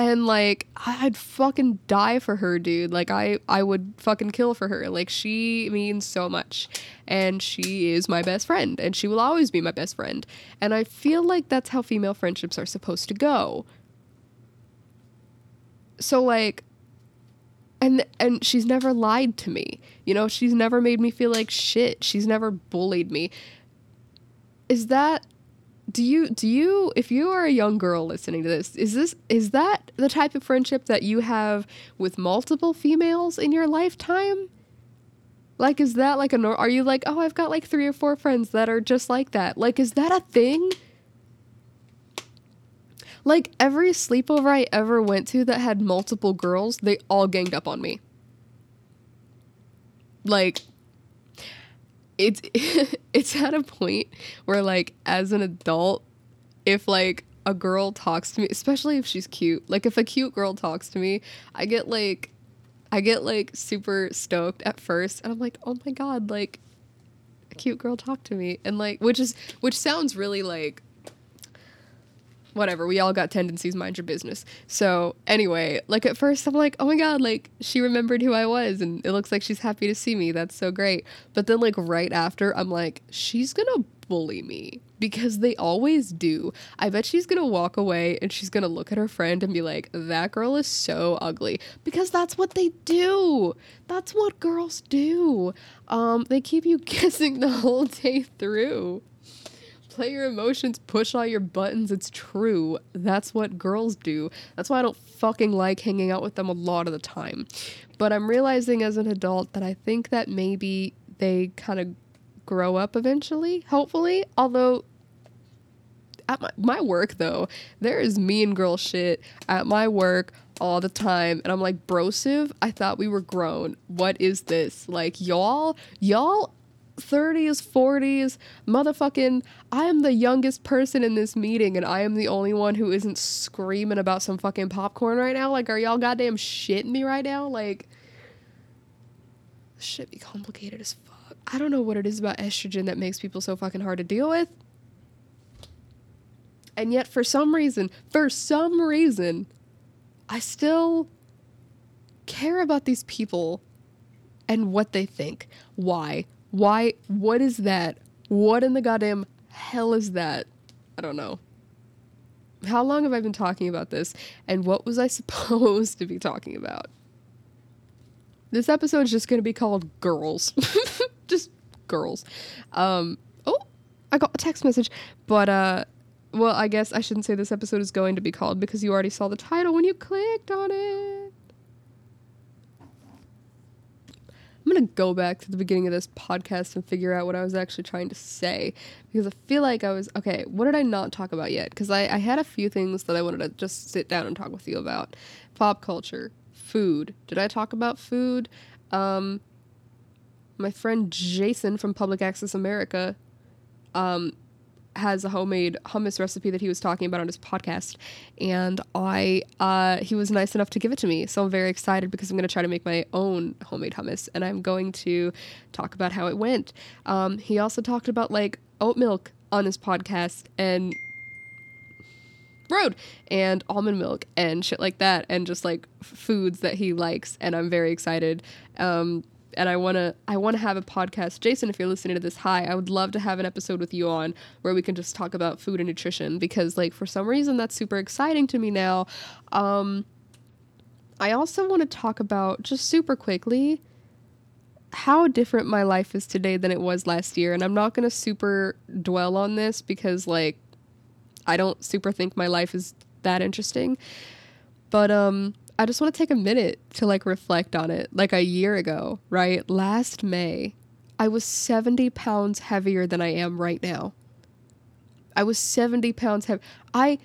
and like I'd fucking die for her, dude. Like I I would fucking kill for her. Like she means so much and she is my best friend and she will always be my best friend. And I feel like that's how female friendships are supposed to go so like and and she's never lied to me you know she's never made me feel like shit she's never bullied me is that do you do you if you are a young girl listening to this is this is that the type of friendship that you have with multiple females in your lifetime? Like is that like a are you like oh i've got like three or four friends that are just like that? Like is that a thing? Like every sleepover I ever went to that had multiple girls, they all ganged up on me. Like it's (laughs) it's at a point where like as an adult, if like a girl talks to me, especially if she's cute, like if a cute girl talks to me, I get like I get like super stoked at first and I'm like, "Oh my god, like a cute girl talked to me." And like which is which sounds really like whatever we all got tendencies mind your business. So anyway like at first i'm like oh my god like she remembered who i was and it looks like she's happy to see me. That's so great. But then like right after i'm like she's gonna bully me because they always do. I bet she's gonna walk away and she's gonna look at her friend and be like that girl is so ugly. Because that's what they do. That's what girls do. Um they keep you (laughs) kissing the whole day through play your emotions, push all your buttons. It's true. That's what girls do. That's why I don't fucking like hanging out with them a lot of the time. But I'm realizing as an adult that I think that maybe they kind of grow up eventually, hopefully. Although at my, my work though, there is mean girl shit at my work all the time and I'm like, brosive, I thought we were grown. What is this? Like y'all, y'all 30s, 40s, motherfucking, I am the youngest person in this meeting and I am the only one who isn't screaming about some fucking popcorn right now. Like, are y'all goddamn shitting me right now? Like, this shit be complicated as fuck. I don't know what it is about estrogen that makes people so fucking hard to deal with. And yet, for some reason, for some reason, I still care about these people and what they think. Why? Why? What is that? What in the goddamn hell is that? I don't know. How long have I been talking about this? And what was I (laughs) supposed to be talking about? This episode is just going to be called Girls. (laughs) just girls. Um, oh, I got a text message. But, uh, well, I guess I shouldn't say this episode is going to be called because you already saw the title when you clicked on it. I'm going to go back to the beginning of this podcast and figure out what I was actually trying to say because I feel like I was okay. What did I not talk about yet? Because I, I had a few things that I wanted to just sit down and talk with you about pop culture, food. Did I talk about food? Um, my friend Jason from Public Access America um, has a homemade hummus recipe that he was talking about on his podcast, and I uh, he was nice enough to give it to me. So I'm very excited because I'm going to try to make my own homemade hummus, and I'm going to talk about how it went. Um, he also talked about like oat milk on his podcast, and road and almond milk and shit like that and just like foods that he likes and i'm very excited um, and I want to I want to have a podcast. Jason, if you're listening to this, hi. I would love to have an episode with you on where we can just talk about food and nutrition because like for some reason that's super exciting to me now. Um I also want to talk about just super quickly how different my life is today than it was last year. And I'm not going to super dwell on this because, like, I don't super think my life is that interesting. But um, I just want to take a minute to like reflect on it. Like a year ago, right? Last May, I was 70 pounds heavier than I am right now. I was 70 pounds heavy. I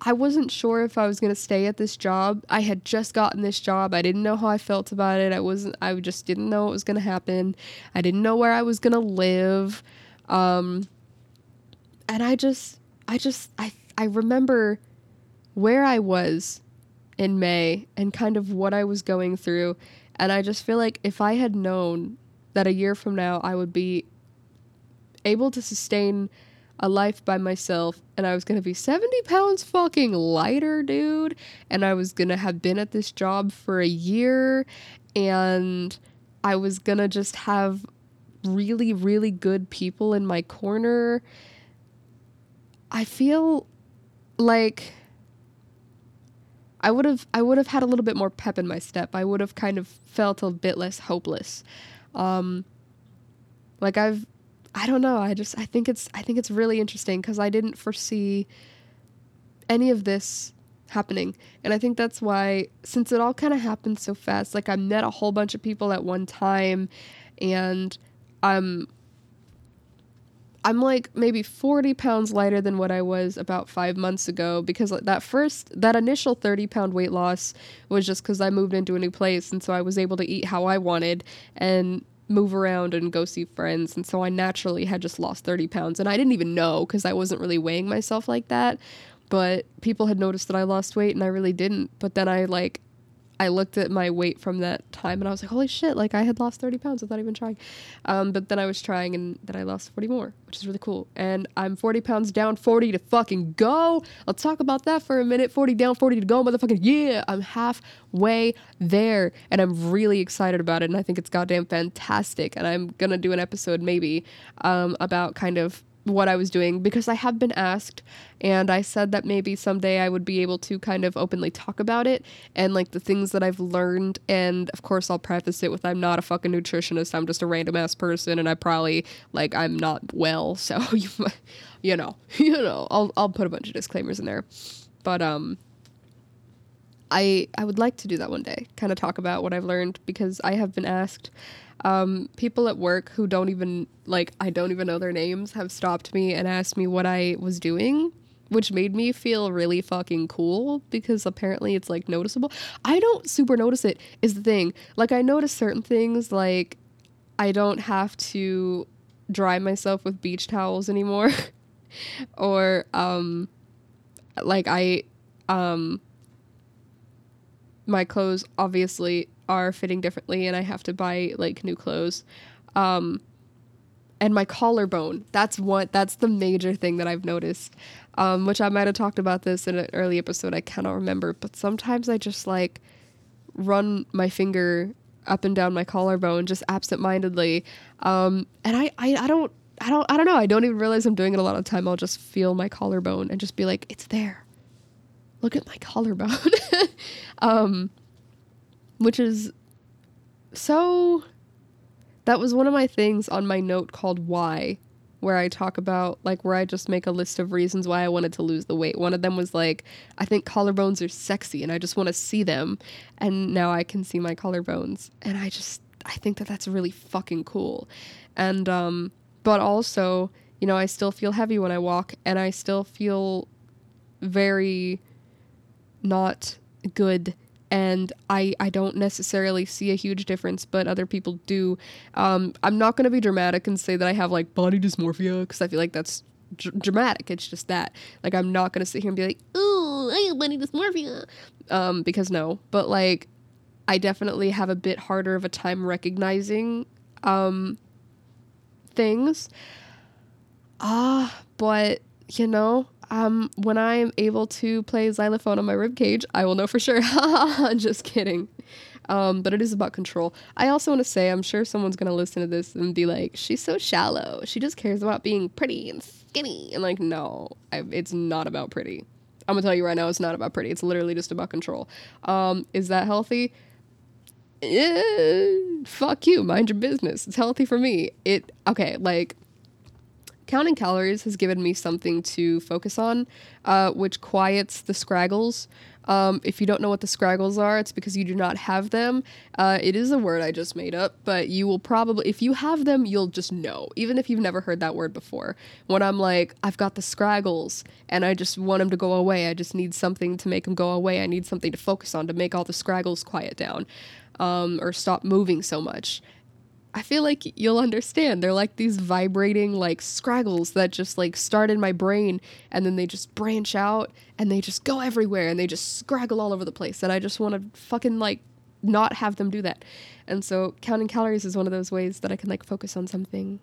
I wasn't sure if I was going to stay at this job. I had just gotten this job. I didn't know how I felt about it. I wasn't I just didn't know what was going to happen. I didn't know where I was going to live. Um and I just I just I I remember where I was in May and kind of what I was going through and I just feel like if I had known that a year from now I would be able to sustain a life by myself and I was going to be 70 pounds fucking lighter, dude. And I was going to have been at this job for a year and I was going to just have really, really good people in my corner. I feel like I would have I would have had a little bit more pep in my step. I would have kind of felt a bit less hopeless. Um like I've I don't know. I just I think it's I think it's really interesting because I didn't foresee any of this happening. And I think that's why since it all kind of happened so fast, like I met a whole bunch of people at one time and I'm I'm like maybe 40 pounds lighter than what I was about five months ago because that first, that initial 30 pound weight loss was just because I moved into a new place. And so I was able to eat how I wanted. And move around and go see friends. And so I naturally had just lost 30 pounds. And I didn't even know because I wasn't really weighing myself like that. But people had noticed that I lost weight and I really didn't. But then I like I looked at my weight from that time and I was like, holy shit, like I had lost 30 pounds without even trying. Um, but then I was trying and then I lost 40 more, which is really cool. And I'm 40 pounds down, 40 to fucking go. I'll talk about that for a minute. 40 down, 40 to go, motherfucking yeah. I'm halfway there and I'm really excited about it. And I think it's goddamn fantastic. And I'm to do an episode maybe um, about kind of what I was doing because I have been asked and I said that maybe someday I would be able to kind of openly talk about it and like the things that I've learned and of course I'll preface it with I'm not a fucking nutritionist. I'm just a random ass person and I probably like I'm not well. So (laughs) you you know (laughs) you know I'll I'll put a bunch of disclaimers in there. But um I I would like to do that one day kind of talk about what I've learned because I have been asked um, people at work who don't even like I don't even know their names have stopped me and asked me what I was doing, which made me feel really fucking cool because apparently it's like noticeable. I don't super notice it is the thing. Like I notice certain things like I don't have to dry myself with beach towels anymore (laughs) or um like I um my clothes obviously are fitting differently and I have to buy like new clothes. Um, and my collarbone. That's what that's the major thing that I've noticed. Um, which I might have talked about this in an early episode. I cannot remember, but sometimes I just like run my finger up and down my collarbone just absentmindedly. Um, and I, I, I don't I don't I don't know. I don't even realize I'm doing it a lot of time. I'll just feel my collarbone and just be like, it's there. Look at my collarbone. (laughs) um, which is so that was one of my things on my note called why where I talk about like where I just make a list of reasons why I wanted to lose the weight. One of them was like I think collarbones are sexy and I just want to see them and now I can see my collarbones and I just I think that that's really fucking cool. And um but also, you know, I still feel heavy when I walk and I still feel very not good and I, I don't necessarily see a huge difference, but other people do. Um, I'm not going to be dramatic and say that I have like body dysmorphia because I feel like that's dr- dramatic. It's just that. Like, I'm not going to sit here and be like, oh, I have body dysmorphia. Um, because no, but like, I definitely have a bit harder of a time recognizing um, things. Ah, uh, but you know, um, when I am able to play xylophone on my rib cage, I will know for sure. (laughs) Just kidding. Um, but it is about control. I also want to say, I'm sure someone's gonna listen to this and be like, "She's so shallow. She just cares about being pretty and skinny." And like, no, I, it's not about pretty. I'm gonna tell you right now, it's not about pretty. It's literally just about control. Um, is that healthy? Eh, fuck you. Mind your business. It's healthy for me. It okay. Like counting calories has given me something to focus on, uh, which quiets the scraggles. Um, if you don't know what the scraggles are, it's because you do not have them. Uh, it is a word I just made up, but you will probably, if you have them, you'll just know, even if you've never heard that word before. When I'm like, I've got the scraggles and I just want them to go away, I just need something to make them go away. I need something to focus on to make all the scraggles quiet down um, or stop moving so much. I feel like you'll understand. They're like these vibrating like scraggles that just like start in my brain and then they just branch out and they just go everywhere and they just scraggle all over the place. And I just want to fucking like not have them do that. And so counting calories is one of those ways that I can like focus on something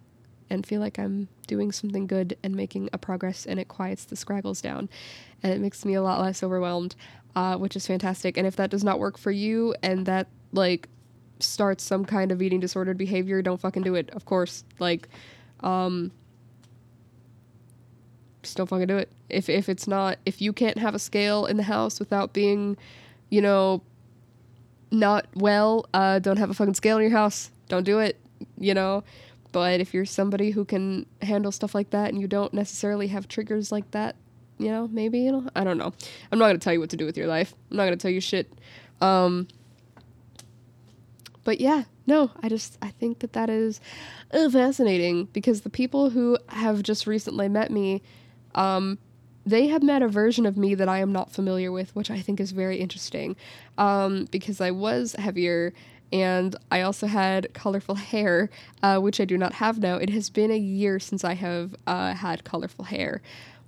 and feel like I'm doing something good and making a progress and it quiets the scraggles down and it makes me a lot less overwhelmed, uh, which is fantastic. And if that does not work for you and that like starts some kind of eating disordered behavior, don't fucking do it. Of course, like, um, just don't fucking do it. If if it's not, if you can't have a scale in the house without being, you know, not well, uh, don't have a fucking scale in your house. Don't do it. You know. But if you're somebody who can handle stuff like that and you don't necessarily have triggers like that, you know, maybe, know, I don't know. I'm not to tell you what to do with your life. I'm not to tell you shit. Um, but yeah, no, I just I think that that is uh, fascinating because the people who have just recently met me, um, they have met a version of me that I am not familiar with, which I think is very interesting, um, because I was heavier and I also had colorful hair, uh, which I do not have now. It has been a year since I have uh, had colorful hair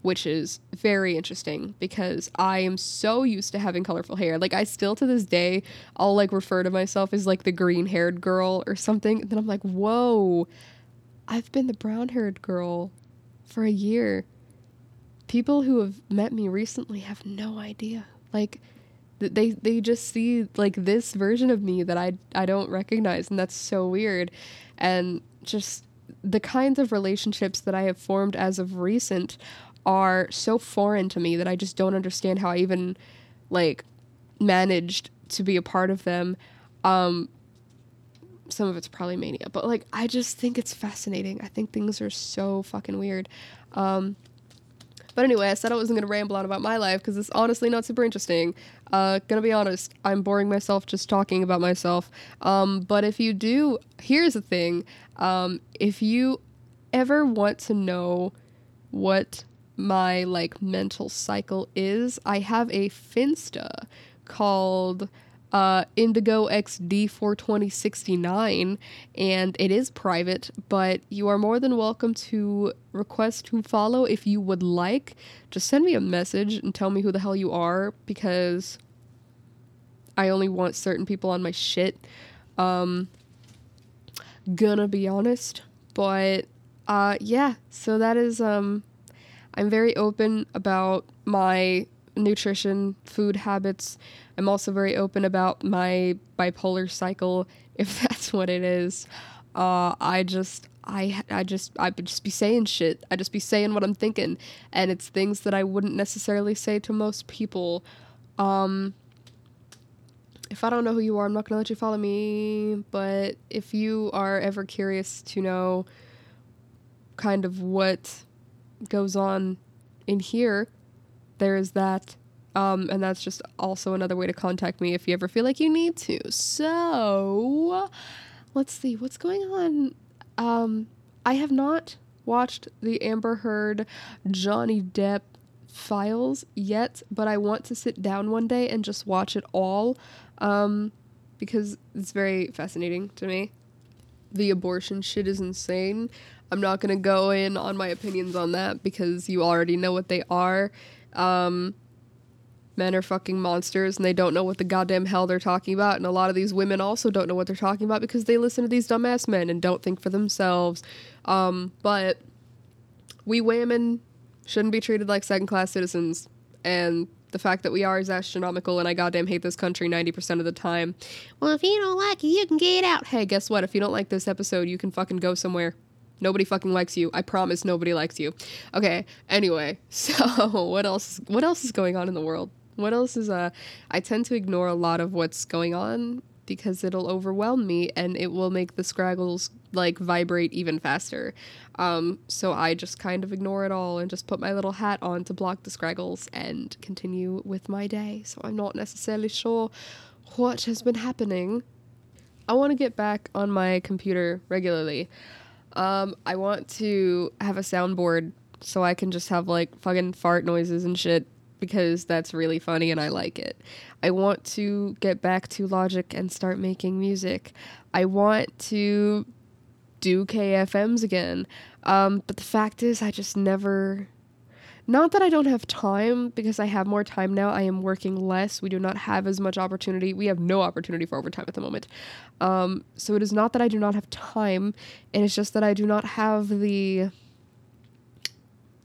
which is very interesting because I am so used to having colorful hair. Like I still to this day, I'll like refer to myself as like the green haired girl or something. And then I'm like, whoa, I've been the brown haired girl for a year. People who have met me recently have no idea. Like they they just see like this version of me that I I don't recognize and that's so weird. And just the kinds of relationships that I have formed as of recent are so foreign to me that I just don't understand how I even like managed to be a part of them. Um, some of it's probably mania, but like I just think it's fascinating. I think things are so fucking weird. Um, but anyway, I said I wasn't gonna ramble on about my life because it's honestly not super interesting. Uh, gonna be honest, I'm boring myself just talking about myself. Um, but if you do, here's the thing: um, if you ever want to know what my like mental cycle is, I have a Finsta called uh, Indigo XD 42069, and it is private, but you are more than welcome to request to follow if you would like. Just send me a message and tell me who the hell you are because I only want certain people on my shit. Um, gonna be honest, but uh, yeah, so that is um I'm very open about my nutrition, food habits. I'm also very open about my bipolar cycle, (laughs) if that's what it is. Uh, I just, I, I just, I would just be saying shit. I just be saying what I'm thinking, and it's things that I wouldn't necessarily say to most people. Um, if I don't know who you are, I'm not gonna let you follow me. But if you are ever curious to know kind of what goes on in here, there's that. Um, and that's just also another way to contact me if you ever feel like you need to. So, let's see what's going on. Um, I have not watched the Amber Heard Johnny Depp files yet, but I want to sit down one day and just watch it all um, because it's very fascinating to me. The abortion shit is insane. I'm not gonna go in on my opinions on that because you already know what they are. Um, men are fucking monsters and they don't know what the goddamn hell they're talking about. And a lot of these women also don't know what they're talking about because they listen to these dumbass men and don't think for themselves. Um, but we women, shouldn't be treated like second class citizens. And the fact that we are is astronomical, and I goddamn hate this country 90% of the time. Well, if you don't like it, you can get out. Hey, guess what? If you don't like this episode, you can fucking go somewhere. Nobody fucking likes you. I promise nobody likes you. Okay, anyway, (laughs) so what else what else is going on in the world? What else is uh I tend to ignore a lot of what's going on because it'll overwhelm me and it will make the scraggles like vibrate even faster. Um, so I just kind of ignore it all and just put my little hat on to block the scraggles and continue with my day. So I'm not necessarily sure what has been happening. I want to get back on my computer regularly. Um, I want to have a soundboard so I can just have like fucking fart noises and shit because that's really funny and I like it. I want to get back to Logic and start making music. I want to do KFMs again. Um, but the fact is, I just never. Not that I don't have time, because I have more time now. I am working less. We do not have as much opportunity. We have no opportunity for overtime at the moment. Um, so it is not that I do not have time, and it's just that I do not have the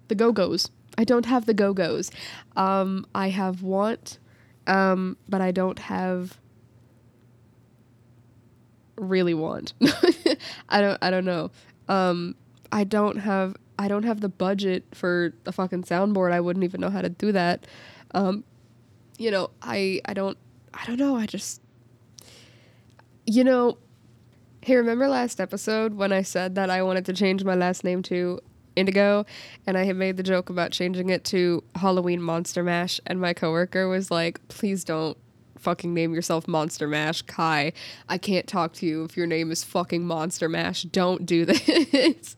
the go goes. I don't have the go goes. Um, I have want, um, but I don't have really want. (laughs) I don't I don't know. Um I don't have I don't have the budget for a fucking soundboard. I wouldn't even know how to do that. Um you know, I I don't I don't know. I just you know, hey, remember last episode when I said that I wanted to change my last name to Indigo and I had made the joke about changing it to Halloween Monster Mash and my coworker was like, "Please don't fucking name yourself Monster Mash, Kai. I can't talk to you if your name is fucking Monster Mash. Don't do (laughs) this.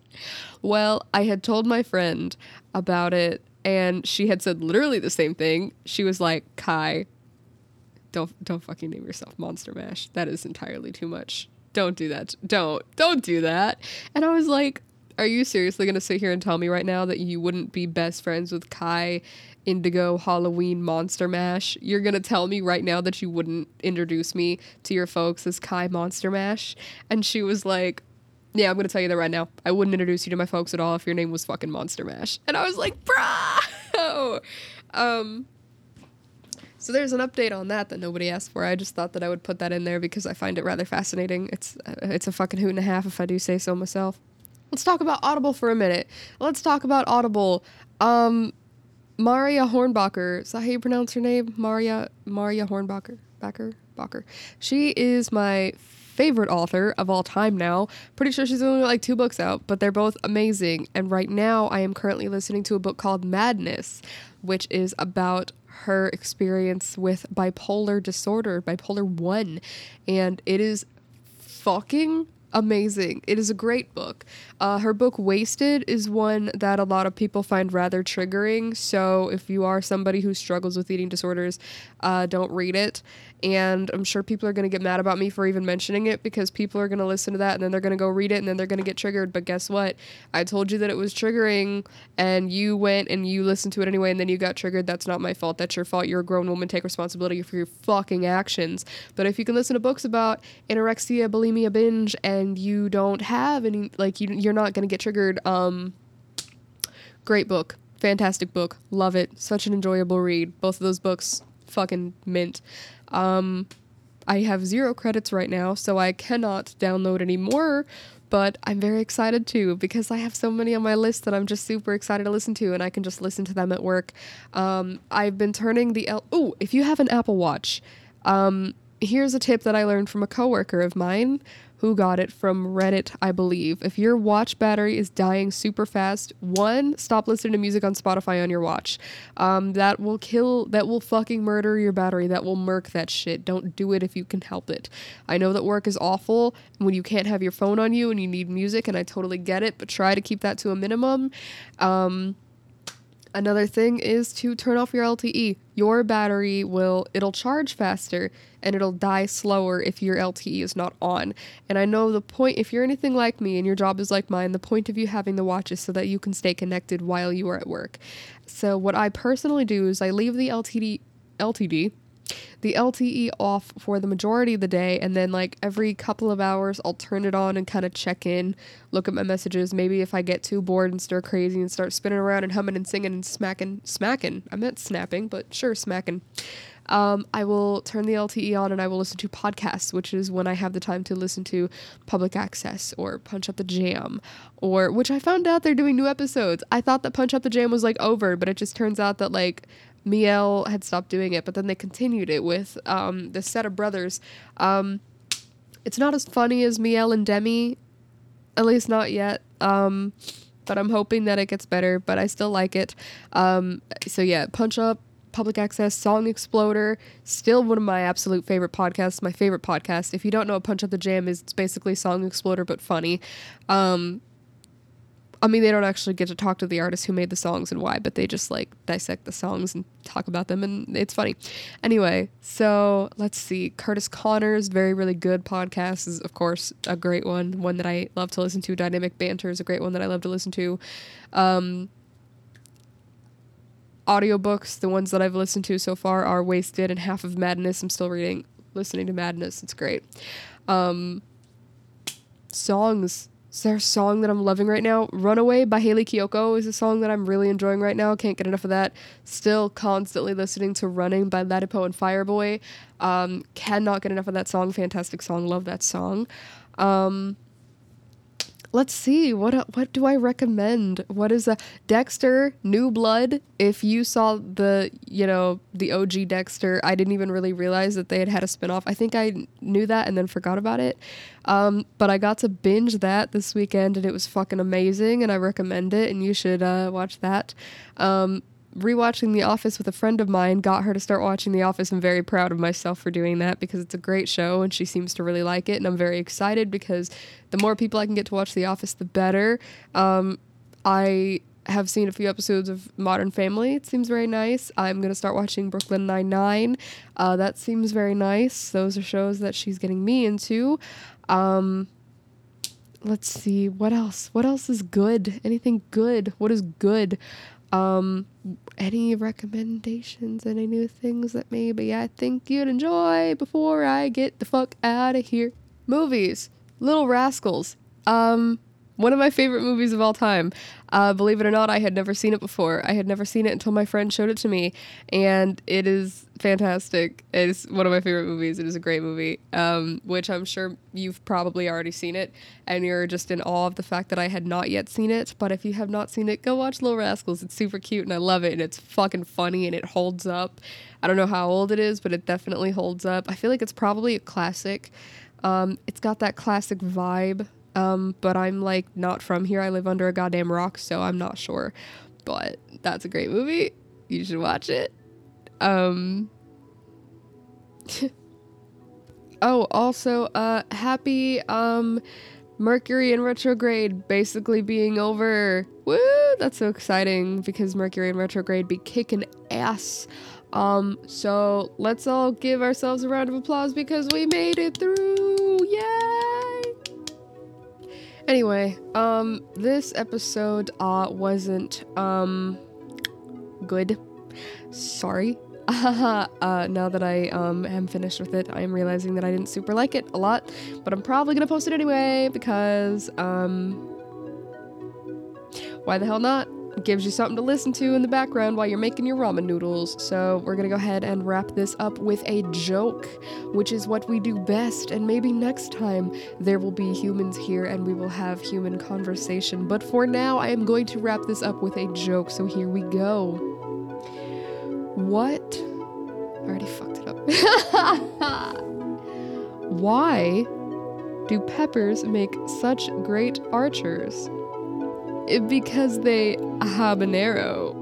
Well, I had told my friend about it and she had said literally the same thing. She was like, "Kai, don't don't fucking name yourself Monster Mash. That is entirely too much. Don't do that. Don't. Don't do that." And I was like, "Are you seriously going to sit here and tell me right now that you wouldn't be best friends with Kai Indigo Halloween Monster Mash. You're gonna tell me right now that you wouldn't introduce me to your folks as Kai Monster Mash? And she was like, Yeah, I'm gonna tell you that right now. I wouldn't introduce you to my folks at all if your name was fucking Monster Mash. And I was like, Bro! um, so there's an update on that that nobody asked for. I just thought that I would put that in there because I find it rather fascinating. It's uh, it's a fucking hoot and a half if I do say so myself. Let's talk about Audible for a minute. Let's talk about Audible. Um, Marya Hornbacher. Is that how you pronounce her name? Marya Marya Hornbacher. Backer? Bacher. She is my favorite author of all time now. Pretty sure she's only like two books out, but they're both amazing. And right now I am currently listening to a book called Madness, which is about her experience with bipolar disorder, bipolar 1. And it is fucking amazing. It is a great book. Uh, her book Wasted is one that a lot of people find rather triggering. So if you are somebody who struggles with eating disorders, uh, don't read it. And I'm sure people are going to get mad about me for even mentioning it because people are going to listen to that and then they're going to go read it and then they're going to get triggered. But guess what? I told you that it was triggering and you went and you listened to it anyway and then you got triggered. That's not my fault. That's your fault. You're a grown woman. Take responsibility for your fucking actions. But if you can listen to books about anorexia, bulimia, binge, and you don't have any, like, you, you're not going to get triggered, um, great book. Fantastic book. Love it. Such an enjoyable read. Both of those books, fucking mint. Um, I have zero credits right now, so I cannot download any more, but I'm very excited too because I have so many on my list that I'm just super excited to listen to, and I can just listen to them at work. Um, I've been turning the L. Oh, if you have an Apple Watch, um, here's a tip that I learned from a coworker of mine who got it from Reddit, I believe. If your watch battery is dying super fast, one, stop listening to music on Spotify on your watch. Um, that will kill, that will fucking murder your battery. That will murk that shit. Don't do it if you can help it. I know that work is awful when you can't have your phone on you and you need music, and I totally get it, but try to keep that to a minimum. Um, Another thing is to turn off your LTE. Your battery will it'll charge faster and it'll die slower if your LTE is not on. And I know the point if you're anything like me and your job is like mine, the point of you having the watch is so that you can stay connected while you are at work. So what I personally do is I leave the LTD LTD the LTE off for the majority of the day, and then like every couple of hours, I'll turn it on and kind of check in, look at my messages. Maybe if I get too bored and stir crazy and start spinning around and humming and singing and smacking, smacking. I meant snapping, but sure, smacking. Um, I will turn the LTE on and I will listen to podcasts, which is when I have the time to listen to public access or Punch Up the Jam, or which I found out they're doing new episodes. I thought that Punch Up the Jam was like over, but it just turns out that like Miel had stopped doing it, but then they continued it with um, the set of brothers. Um, it's not as funny as Miel and Demi, at least not yet. Um, but I'm hoping that it gets better. But I still like it. Um, so yeah, Punch Up, Public Access, Song Exploder, still one of my absolute favorite podcasts. My favorite podcast. If you don't know what Punch Up the Jam is, it's basically Song Exploder but funny. I mean, they don't actually get to talk to the artists who made the songs and why, but they just like dissect the songs and talk about them, and it's funny. Anyway, so let's see. Curtis Connor's very, really good podcast is, of course, a great one, one that I love to listen to. Dynamic Banter is a great one that I love to listen to. Um, audiobooks, the ones that I've listened to so far are Wasted and Half of Madness. I'm still reading, listening to Madness. It's great. Um, songs is there a song that I'm loving right now? Runaway by Hayley Kiyoko is a song that I'm really enjoying right now. Can't get enough of that. Still constantly listening to Running by Ladipoe and Fireboy. Um, cannot get enough of that song. Fantastic song. Love that song. Um, let's see what what do I recommend? What is a Dexter New Blood? If you saw the you know the OG Dexter, I didn't even really realize that they had had a spinoff. I think I knew that and then forgot about it. Um, but I got to binge that this weekend and it was fucking amazing and I recommend it and you should uh, watch that. Um, rewatching The Office with a friend of mine got her to start watching The Office. I'm very proud of myself for doing that because it's a great show and she seems to really like it. And I'm very excited because the more people I can get to watch The Office, the better. Um, I have seen a few episodes of Modern Family. It seems very nice. I'm going to start watching Brooklyn Nine-Nine. Uh, that seems very nice. Those are shows that she's getting me into. Um, let's see what else what else is good anything good what is good um, any recommendations? Any new things that maybe I think you'd enjoy before I get the fuck out of here? Movies. Little Rascals. Um, one of my favorite movies of all time. Uh, believe it or not, I had never seen it before. I had never seen it until my friend showed it to me, and it is fantastic. It's one of my favorite movies. It is a great movie, um, which I'm sure you've probably already seen it, and you're just in awe of the fact that I had not yet seen it. But if you have not seen it, go watch Little Rascals. It's super cute, and I love it, and it's fucking funny, and it holds up. I don't know how old it is, but it definitely holds up. I feel like it's probably a classic. Um, it's got that classic vibe um, but I'm like not from here. I live under a goddamn rock, so I'm not sure. But that's a great movie. You should watch it. Um (laughs) Oh, also uh happy um Mercury in retrograde basically being over. Woo! That's so exciting because Mercury in retrograde be kicking ass. Um, so let's all give ourselves a round of applause because we made it through. Yay! Anyway, um, this episode uh wasn't um good. Sorry. (laughs) uh, now that I um am finished with it, I am realizing that I didn't super like it a lot, but I'm probably gonna post it anyway because um why the hell not? Gives you something to listen to in the background while you're making your ramen noodles. So, we're gonna go ahead and wrap this up with a joke, which is what we do best. And maybe next time there will be humans here and we will have human conversation. But for now, I am going to wrap this up with a joke. So, here we go. What? I already fucked it up. (laughs) Why do peppers make such great archers? Because they habanero.